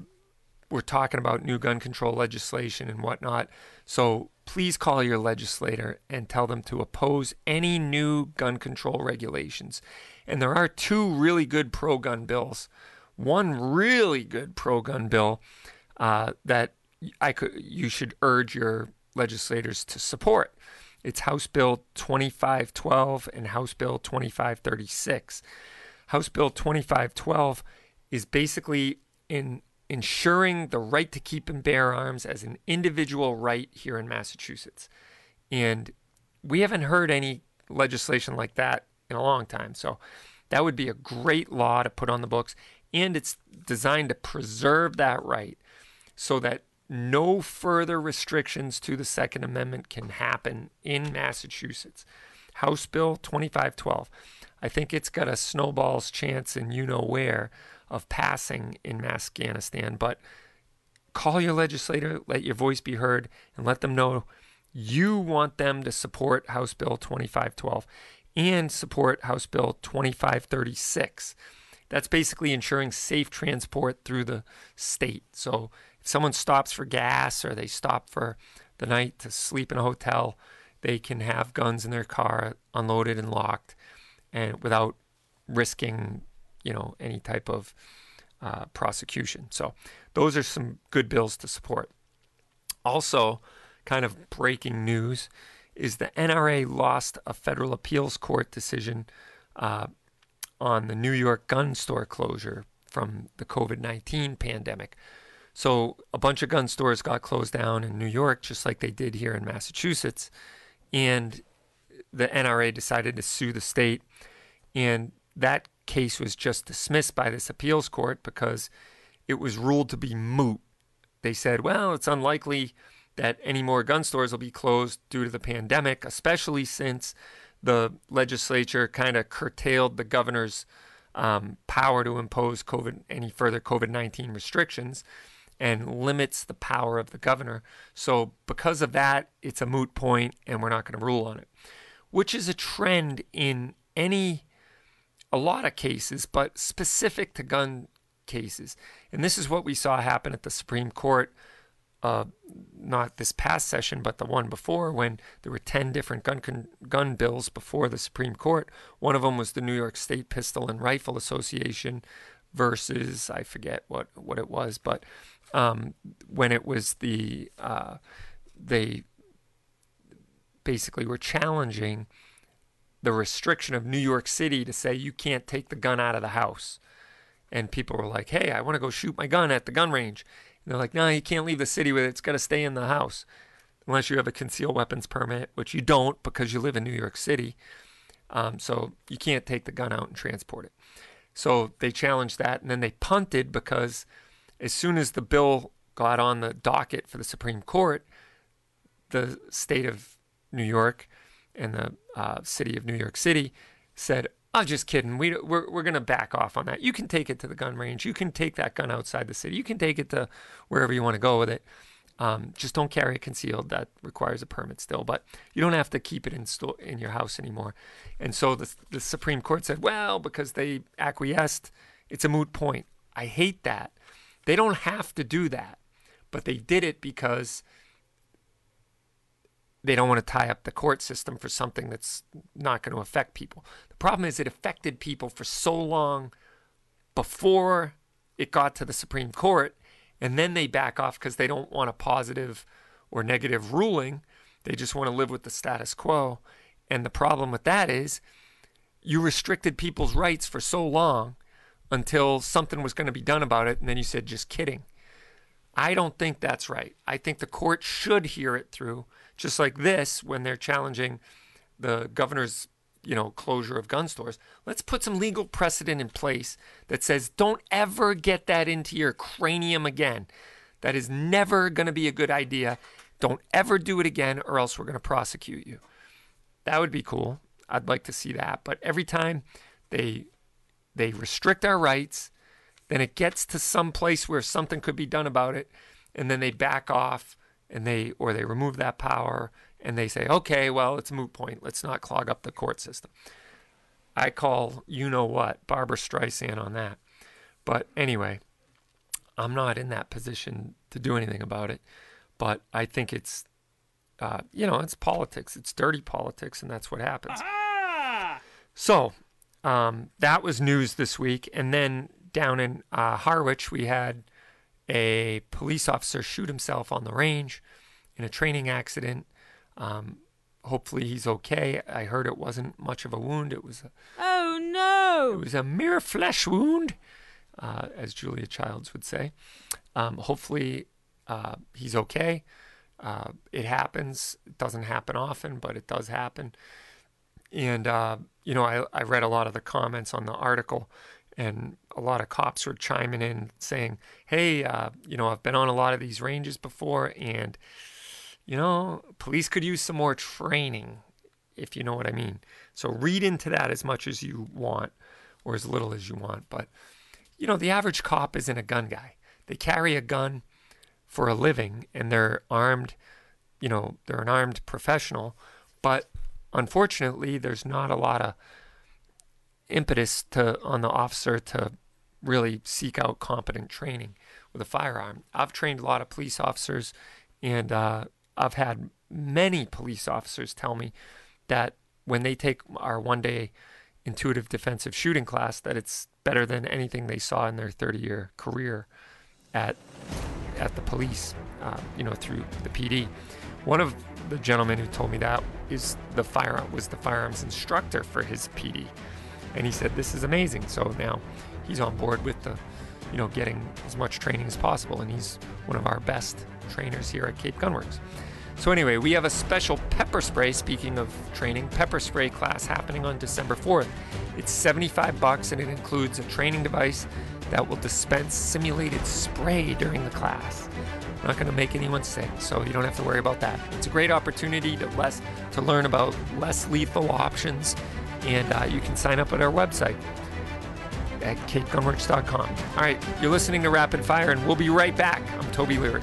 were talking about new gun control legislation and whatnot. So please call your legislator and tell them to oppose any new gun control regulations. And there are two really good pro gun bills. One really good pro gun bill uh, that I could you should urge your legislators to support. It's House Bill 2512 and House Bill 2536. House Bill 2512 is basically in ensuring the right to keep and bear arms as an individual right here in Massachusetts. And we haven't heard any legislation like that in a long time. So that would be a great law to put on the books. And it's designed to preserve that right so that no further restrictions to the Second Amendment can happen in Massachusetts. House Bill 2512. I think it's got a snowball's chance in you know where of passing in Afghanistan, but call your legislator, let your voice be heard, and let them know you want them to support House Bill 2512 and support House Bill 2536. That's basically ensuring safe transport through the state. So someone stops for gas or they stop for the night to sleep in a hotel, they can have guns in their car unloaded and locked and without risking, you know, any type of uh, prosecution. So those are some good bills to support. Also, kind of breaking news is the NRA lost a federal appeals court decision uh, on the New York gun store closure from the COVID 19 pandemic. So a bunch of gun stores got closed down in New York, just like they did here in Massachusetts. And the NRA decided to sue the state. And that case was just dismissed by this appeals court because it was ruled to be moot. They said, well, it's unlikely that any more gun stores will be closed due to the pandemic, especially since the legislature kind of curtailed the governor's um, power to impose COVID any further COVID nineteen restrictions and limits the power of the governor. So because of that, it's a moot point, and we're not going to rule on it, which is a trend in any a lot of cases, but specific to gun cases. And this is what we saw happen at the Supreme Court uh, not this past session, but the one before, when there were 10 different gun, con- gun bills before the Supreme Court. One of them was the New York State Pistol and Rifle Association versus, I forget what, what it was, but um, when it was the, uh, they basically were challenging the restriction of New York City to say you can't take the gun out of the house. And people were like, hey, I want to go shoot my gun at the gun range. And they're like, no, you can't leave the city with it. It's got to stay in the house unless you have a concealed weapons permit, which you don't because you live in New York City. Um, so you can't take the gun out and transport it. So they challenged that, and then they punted because as soon as the bill got on the docket for the Supreme Court, the state of New York and the uh, city of New York City said, I'm just kidding. We we're we're gonna back off on that. You can take it to the gun range. You can take that gun outside the city. You can take it to wherever you want to go with it. Um, just don't carry it concealed. That requires a permit still, but you don't have to keep it in sto- in your house anymore. And so the the Supreme Court said, well, because they acquiesced, it's a moot point. I hate that. They don't have to do that, but they did it because they don't want to tie up the court system for something that's not going to affect people. The problem is it affected people for so long before it got to the Supreme Court, and then they back off because they don't want a positive or negative ruling. They just want to live with the status quo. And the problem with that is you restricted people's rights for so long until something was going to be done about it, and then you said, just kidding. I don't think that's right. I think the court should hear it through just like this when they're challenging the governor's you know closure of gun stores. Let's put some legal precedent in place that says don't ever get that into your cranium again. That is never going to be a good idea. Don't ever do it again or else we're going to prosecute you. That would be cool. I'd like to see that. But every time they they restrict our rights then it gets to some place where something could be done about it and then they back off and they or they remove that power and they say, okay, well, it's a moot point. Let's not clog up the court system. I call you know what Barbra Streisand on that. But anyway, I'm not in that position to do anything about it. But I think it's, uh, you know, it's politics. It's dirty politics, and that's what happens. So um, that was news this week. And then down in uh, Harwich, we had a police officer shoot himself on the range in a training accident. Um, hopefully he's okay. I heard it wasn't much of a wound. It was a, oh no! It was a mere flesh wound, uh, as Julia Childs would say. Um, hopefully uh, he's okay. Uh, it happens. It doesn't happen often, but it does happen. And uh, you know, I, I read a lot of the comments on the article, and a lot of cops were chiming in saying, "Hey, uh, you know, I've been on a lot of these ranges before, and you know, police could use some more training, if you know what I mean." So read into that as much as you want, or as little as you want. But you know, the average cop isn't a gun guy. They carry a gun for a living, and they're armed. You know, they're an armed professional, but unfortunately, there's not a lot of impetus to on the officer to really seek out competent training with a firearm. I've trained a lot of police officers, and uh, I've had many police officers tell me that when they take our one-day intuitive defensive shooting class, that it's better than anything they saw in their 30-year career at at the police, uh, you know, through the PD. One of the gentleman who told me that is the firearm was the firearms instructor for his PD, and he said this is amazing. So now he's on board with the, you know, getting as much training as possible, and he's one of our best trainers here at Cape Gunworks. So anyway, we have a special pepper spray. Speaking of training, pepper spray class happening on December 4th. It's 75 bucks, and it includes a training device that will dispense simulated spray during the class. Not going to make anyone sick, so you don't have to worry about that. It's a great opportunity to less to learn about less lethal options, and uh, you can sign up at our website at capegunworks.com. All right, you're listening to Rapid Fire, and we'll be right back. I'm Toby Leary.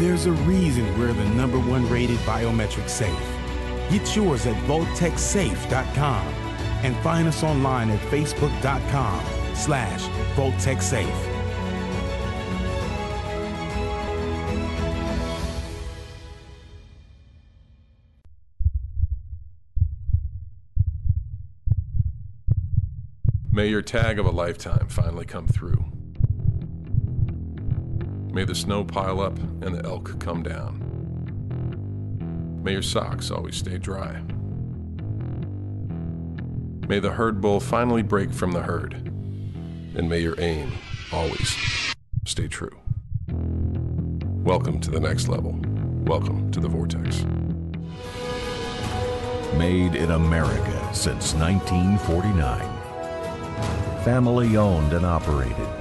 There's a reason we're the number one rated biometric safe. Get yours at VaultekSafe.com and find us online at Facebook.com slash VoltecSafe. May your tag of a lifetime finally come through. May the snow pile up and the elk come down. May your socks always stay dry. May the herd bull finally break from the herd. And may your aim always stay true. Welcome to the next level. Welcome to the Vortex. Made in America since 1949. Family owned and operated.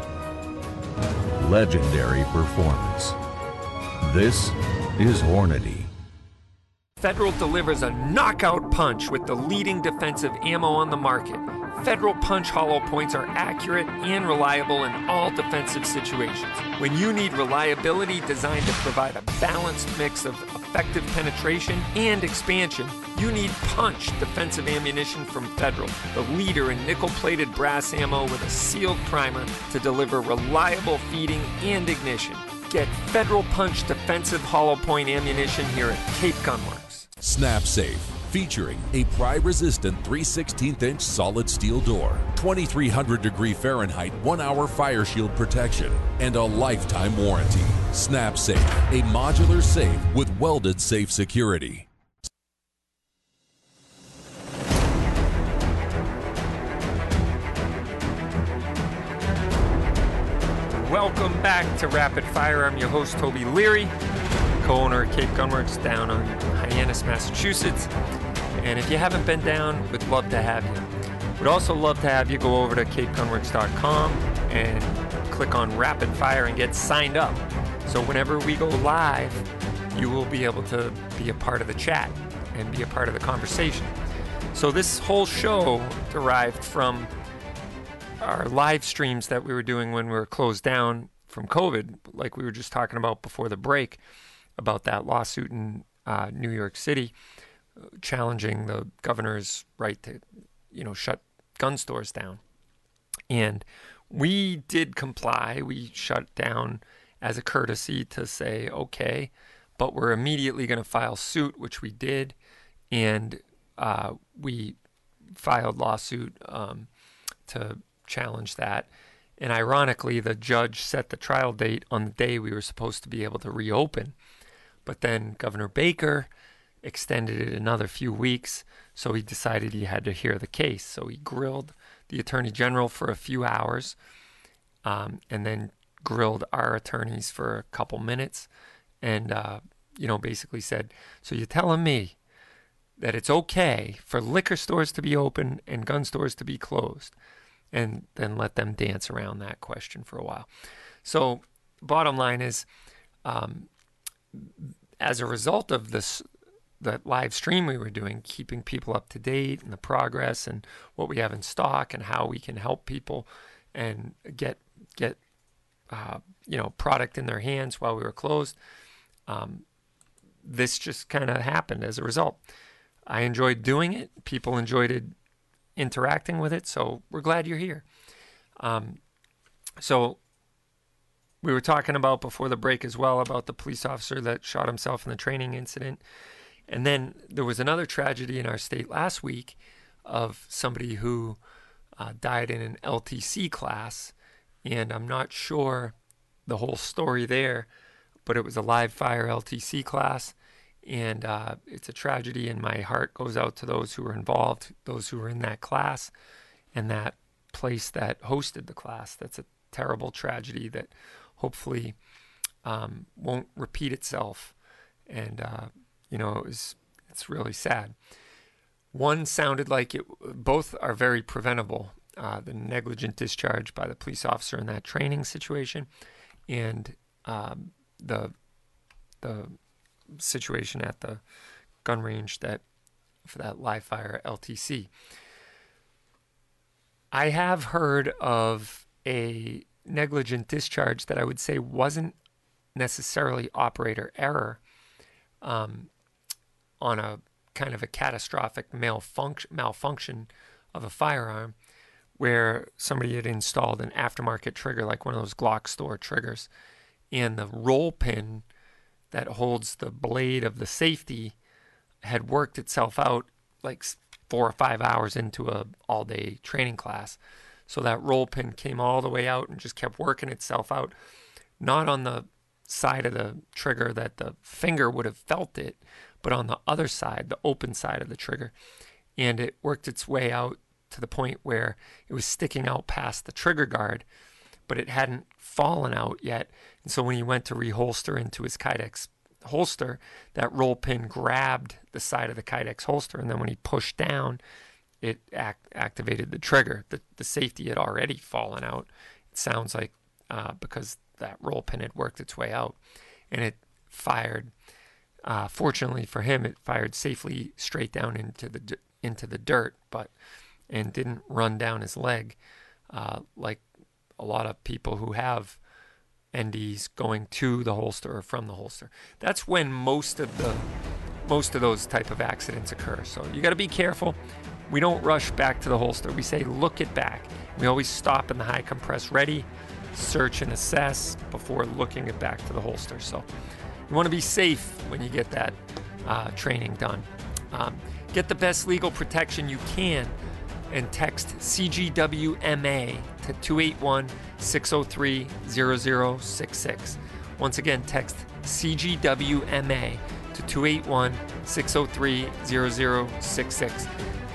Legendary performance. This is Hornady. Federal delivers a knockout punch with the leading defensive ammo on the market. Federal Punch hollow points are accurate and reliable in all defensive situations. When you need reliability designed to provide a balanced mix of effective penetration and expansion, you need Punch defensive ammunition from Federal, the leader in nickel plated brass ammo with a sealed primer to deliver reliable feeding and ignition. Get Federal Punch defensive hollow point ammunition here at Cape Gunworks. Snap Safe, featuring a pry resistant 3 16 inch solid steel door, 2300 degree Fahrenheit 1 hour fire shield protection, and a lifetime warranty. Snap Safe, a modular safe with welded safe security. Welcome back to Rapid Fire. I'm your host, Toby Leary, co owner of Cape Gunworks down on Hyannis, Massachusetts. And if you haven't been down, we'd love to have you. We'd also love to have you go over to capegunworks.com and click on Rapid Fire and get signed up. So whenever we go live, you will be able to be a part of the chat and be a part of the conversation. So this whole show derived from our live streams that we were doing when we were closed down from COVID, like we were just talking about before the break, about that lawsuit in uh, New York City, challenging the governor's right to, you know, shut gun stores down. And we did comply. We shut down as a courtesy to say, okay, but we're immediately going to file suit, which we did. And uh, we filed lawsuit um, to challenge that. And ironically, the judge set the trial date on the day we were supposed to be able to reopen. But then Governor Baker extended it another few weeks, so he decided he had to hear the case. So he grilled the Attorney General for a few hours um, and then grilled our attorneys for a couple minutes and, uh, you know, basically said, So you're telling me that it's okay for liquor stores to be open and gun stores to be closed? and then let them dance around that question for a while. So, bottom line is, um, as a result of this, that live stream we were doing, keeping people up to date and the progress and what we have in stock and how we can help people and get get uh, you know product in their hands while we were closed. Um, this just kind of happened as a result. I enjoyed doing it. People enjoyed it interacting with it. So we're glad you're here. Um, so we were talking about before the break as well about the police officer that shot himself in the training incident. And then there was another tragedy in our state last week of somebody who uh, died in an LTC class. And I'm not sure the whole story there, but it was a live fire LTC class and uh, it's a tragedy and my heart goes out to those who were involved those who were in that class and that place that hosted the class that's a terrible tragedy that hopefully um, won't repeat itself and uh, you know it was it's really sad one sounded like it both are very preventable uh, the negligent discharge by the police officer in that training situation and um, the the situation at the gun range that for that live fire LTC. I have heard of a negligent discharge that I would say wasn't necessarily operator error um, on a kind of a catastrophic malfunction, malfunction of a firearm where somebody had installed an aftermarket trigger like one of those Glock store triggers and the roll pin that holds the blade of the safety had worked itself out like four or five hours into a all day training class. So that roll pin came all the way out and just kept working itself out, not on the side of the trigger that the finger would have felt it, but on the other side, the open side of the trigger. And it worked its way out to the point where it was sticking out past the trigger guard, but it hadn't fallen out yet. And so when he went to reholster into his Kydex holster, that roll pin grabbed the side of the Kydex holster, and then when he pushed down, it act- activated the trigger. The, the safety had already fallen out. It sounds like uh, because that roll pin had worked its way out, and it fired. Uh, fortunately for him, it fired safely straight down into the into the dirt, but and didn't run down his leg uh, like a lot of people who have NDs going to the holster or from the holster. That's when most of the most of those type of accidents occur. So you got to be careful. We don't rush back to the holster. We say look it back. We always stop in the high compress ready, search and assess before looking it back to the holster. So you want to be safe when you get that uh, training done. Um, get the best legal protection you can and text CGWMA to 281 603 0066. Once again, text CGWMA to 281 603 0066.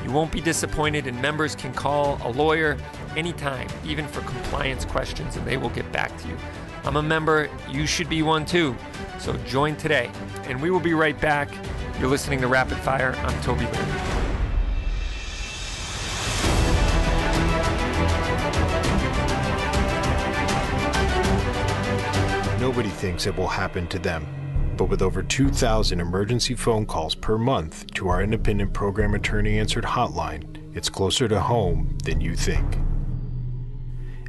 You won't be disappointed, and members can call a lawyer anytime, even for compliance questions, and they will get back to you. I'm a member, you should be one too. So join today, and we will be right back. You're listening to Rapid Fire. I'm Toby Leary. Nobody thinks it will happen to them. But with over 2,000 emergency phone calls per month to our independent program attorney answered hotline, it's closer to home than you think.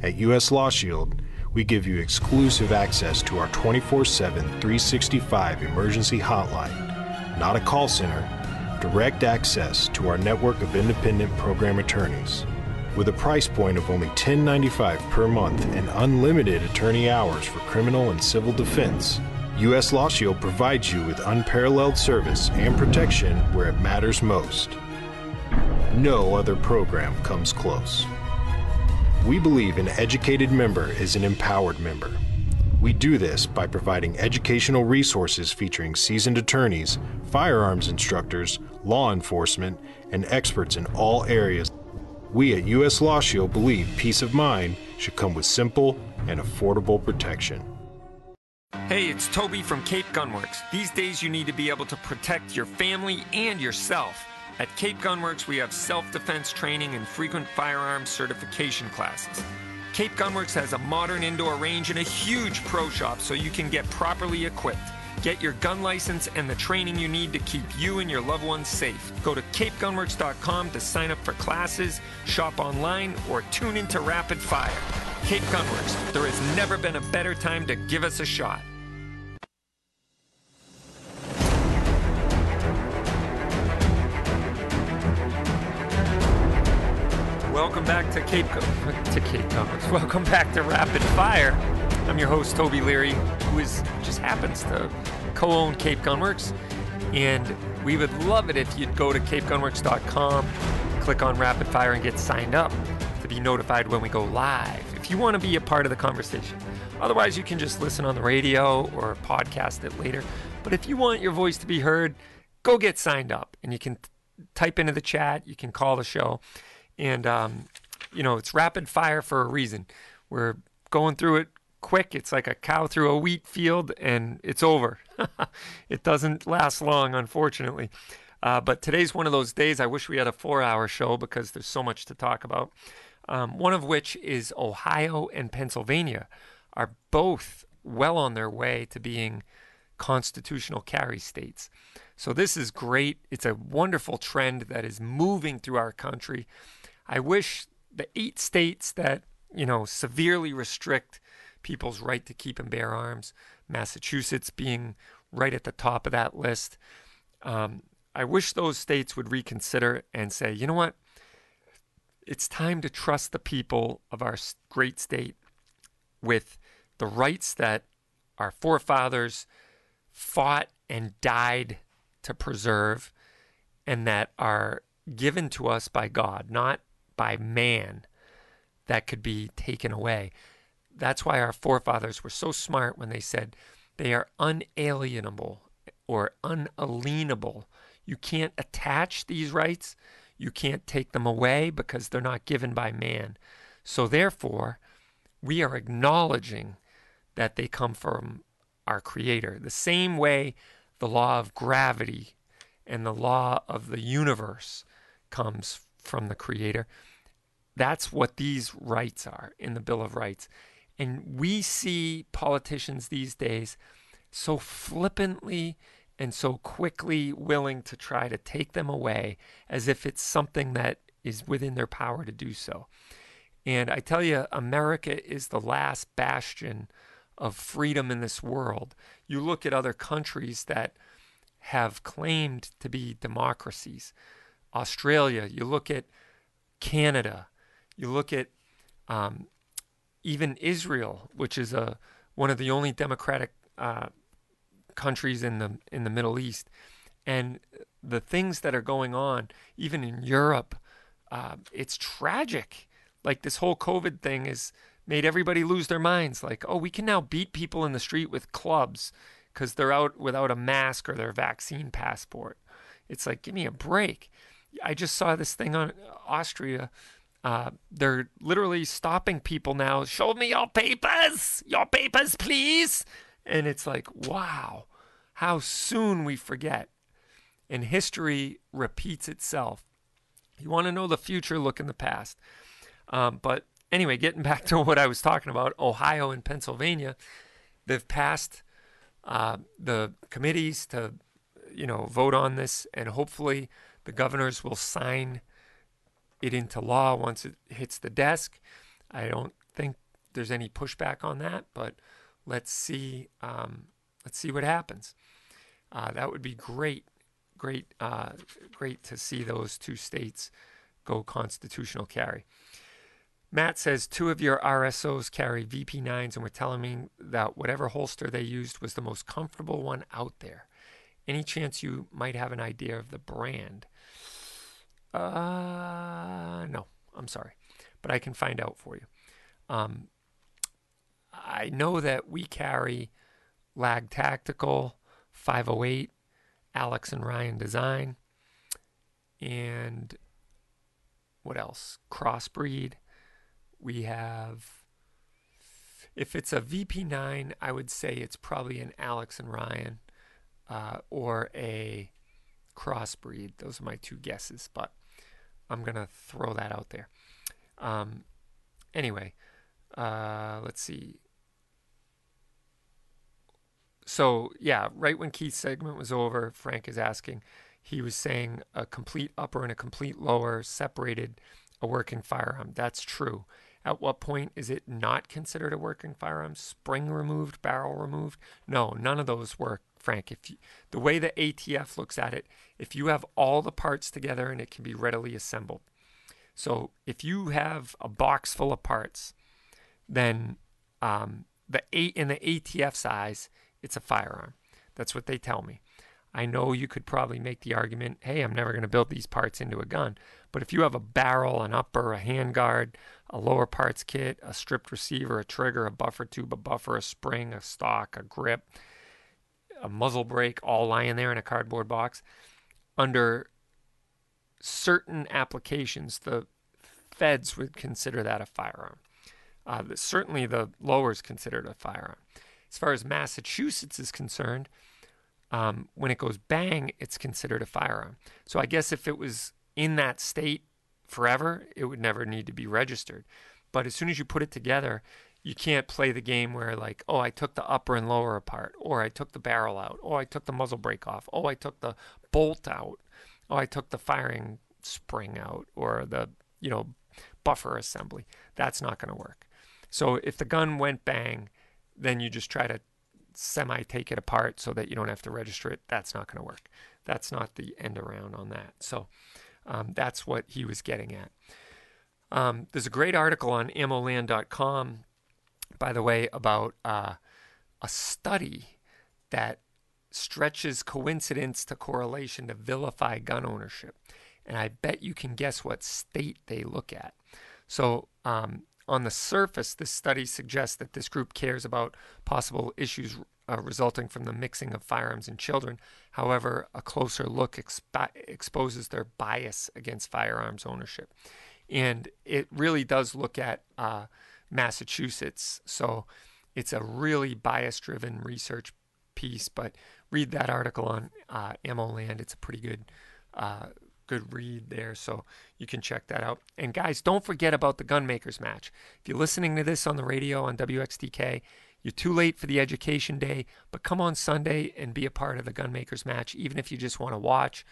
At US Law Shield, we give you exclusive access to our 24 7, 365 emergency hotline, not a call center, direct access to our network of independent program attorneys. With a price point of only $10.95 per month and unlimited attorney hours for criminal and civil defense, U.S. Law Shield provides you with unparalleled service and protection where it matters most. No other program comes close. We believe an educated member is an empowered member. We do this by providing educational resources featuring seasoned attorneys, firearms instructors, law enforcement, and experts in all areas. We at U.S. Law Shield believe peace of mind should come with simple and affordable protection. Hey, it's Toby from Cape Gunworks. These days, you need to be able to protect your family and yourself. At Cape Gunworks, we have self defense training and frequent firearms certification classes. Cape Gunworks has a modern indoor range and a huge pro shop so you can get properly equipped. Get your gun license and the training you need to keep you and your loved ones safe. Go to capegunworks.com to sign up for classes, shop online, or tune into Rapid Fire. Cape Gunworks, there has never been a better time to give us a shot. Welcome back to Cape to Cape Gunworks. Welcome back to Rapid Fire. I'm your host Toby Leary, who is just happens to co-own Cape Gunworks, and we would love it if you'd go to capegunworks.com, click on Rapid Fire, and get signed up to be notified when we go live. If you want to be a part of the conversation, otherwise you can just listen on the radio or podcast it later. But if you want your voice to be heard, go get signed up, and you can type into the chat. You can call the show, and um, you know it's rapid fire for a reason. We're going through it quick. It's like a cow through a wheat field and it's over. it doesn't last long, unfortunately. Uh, but today's one of those days. I wish we had a four hour show because there's so much to talk about. Um, one of which is Ohio and Pennsylvania are both well on their way to being constitutional carry states. So this is great. It's a wonderful trend that is moving through our country. I wish the eight states that, you know, severely restrict people's right to keep and bear arms, Massachusetts being right at the top of that list. Um, I wish those states would reconsider and say, you know what? It's time to trust the people of our great state with the rights that our forefathers fought and died to preserve and that are given to us by God, not by man, that could be taken away. That's why our forefathers were so smart when they said they are unalienable or unalienable. You can't attach these rights, you can't take them away because they're not given by man. So, therefore, we are acknowledging that they come from our Creator. The same way the law of gravity and the law of the universe comes from the Creator. That's what these rights are in the Bill of Rights. And we see politicians these days so flippantly and so quickly willing to try to take them away as if it's something that is within their power to do so. And I tell you, America is the last bastion of freedom in this world. You look at other countries that have claimed to be democracies. Australia, you look at Canada, you look at um, even Israel, which is a one of the only democratic uh, countries in the in the Middle East, and the things that are going on, even in Europe, uh, it's tragic. Like this whole COVID thing has made everybody lose their minds. Like, oh, we can now beat people in the street with clubs because they're out without a mask or their vaccine passport. It's like, give me a break. I just saw this thing on Austria uh, they're literally stopping people now. Show me your papers, your papers, please. And it's like, wow, how soon we forget. And history repeats itself. You want to know the future, look in the past. Um, but anyway, getting back to what I was talking about, Ohio and Pennsylvania, they've passed uh, the committees to, you know, vote on this, and hopefully the governors will sign it into law once it hits the desk. I don't think there's any pushback on that, but let's see. Um, let's see what happens. Uh, that would be great, great, uh, great to see those two states go constitutional carry. Matt says two of your RSOs carry VP9s and were telling me that whatever holster they used was the most comfortable one out there. Any chance you might have an idea of the brand? Uh, no, I'm sorry, but I can find out for you. Um, I know that we carry Lag Tactical 508, Alex and Ryan Design, and what else? Crossbreed. We have, if it's a VP9, I would say it's probably an Alex and Ryan uh, or a Crossbreed. Those are my two guesses, but I'm to throw that out there. Um, anyway, uh, let's see. So, yeah, right when Keith's segment was over, Frank is asking, he was saying a complete upper and a complete lower separated a working firearm. That's true. At what point is it not considered a working firearm? Spring removed, barrel removed? No, none of those work Frank, if you, the way the ATF looks at it, if you have all the parts together and it can be readily assembled. So if you have a box full of parts, then um, the eight in the ATF size, it's a firearm. That's what they tell me. I know you could probably make the argument, hey, I'm never going to build these parts into a gun. But if you have a barrel, an upper, a handguard, a lower parts kit, a stripped receiver, a trigger, a buffer tube, a buffer, a spring, a stock, a grip, a muzzle brake all lying there in a cardboard box. Under certain applications, the feds would consider that a firearm. Uh, certainly, the lowers consider it a firearm. As far as Massachusetts is concerned, um, when it goes bang, it's considered a firearm. So I guess if it was in that state forever, it would never need to be registered. But as soon as you put it together, you can't play the game where like, oh, I took the upper and lower apart, or I took the barrel out, oh, I took the muzzle brake off, oh, I took the bolt out, oh, I took the firing spring out, or the you know buffer assembly. That's not going to work. So if the gun went bang, then you just try to semi take it apart so that you don't have to register it. That's not going to work. That's not the end around on that. So um, that's what he was getting at. Um, there's a great article on ammoland.com by the way, about uh, a study that stretches coincidence to correlation to vilify gun ownership. And I bet you can guess what state they look at. So, um, on the surface, this study suggests that this group cares about possible issues uh, resulting from the mixing of firearms and children. However, a closer look expo- exposes their bias against firearms ownership. And it really does look at uh, Massachusetts. So it's a really bias driven research piece, but read that article on uh, AmmoLand. It's a pretty good. Uh, good read there, so you can check that out. And guys, don't forget about the Gunmakers match. If you're listening to this on the radio on WXTK, you're too late for the education day, but come on Sunday and be a part of the Gunmakers match, even if you just want to watch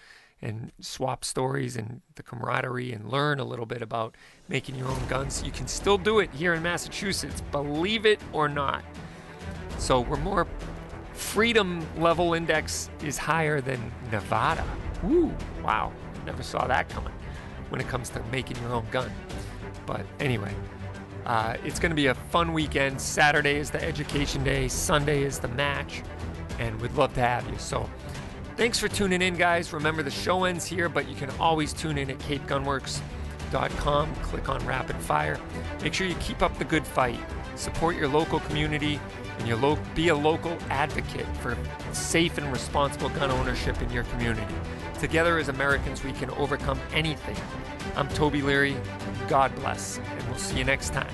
and swap stories and the camaraderie and learn a little bit about making your own guns. You can still do it here in Massachusetts, believe it or not. So we're more freedom level index is higher than Nevada. Woo, wow, never saw that coming when it comes to making your own gun. But anyway, uh, it's going to be a fun weekend. Saturday is the education day, Sunday is the match, and we'd love to have you. So Thanks for tuning in, guys. Remember, the show ends here, but you can always tune in at capegunworks.com. Click on Rapid Fire. Make sure you keep up the good fight. Support your local community and your lo- be a local advocate for safe and responsible gun ownership in your community. Together as Americans, we can overcome anything. I'm Toby Leary. God bless, and we'll see you next time.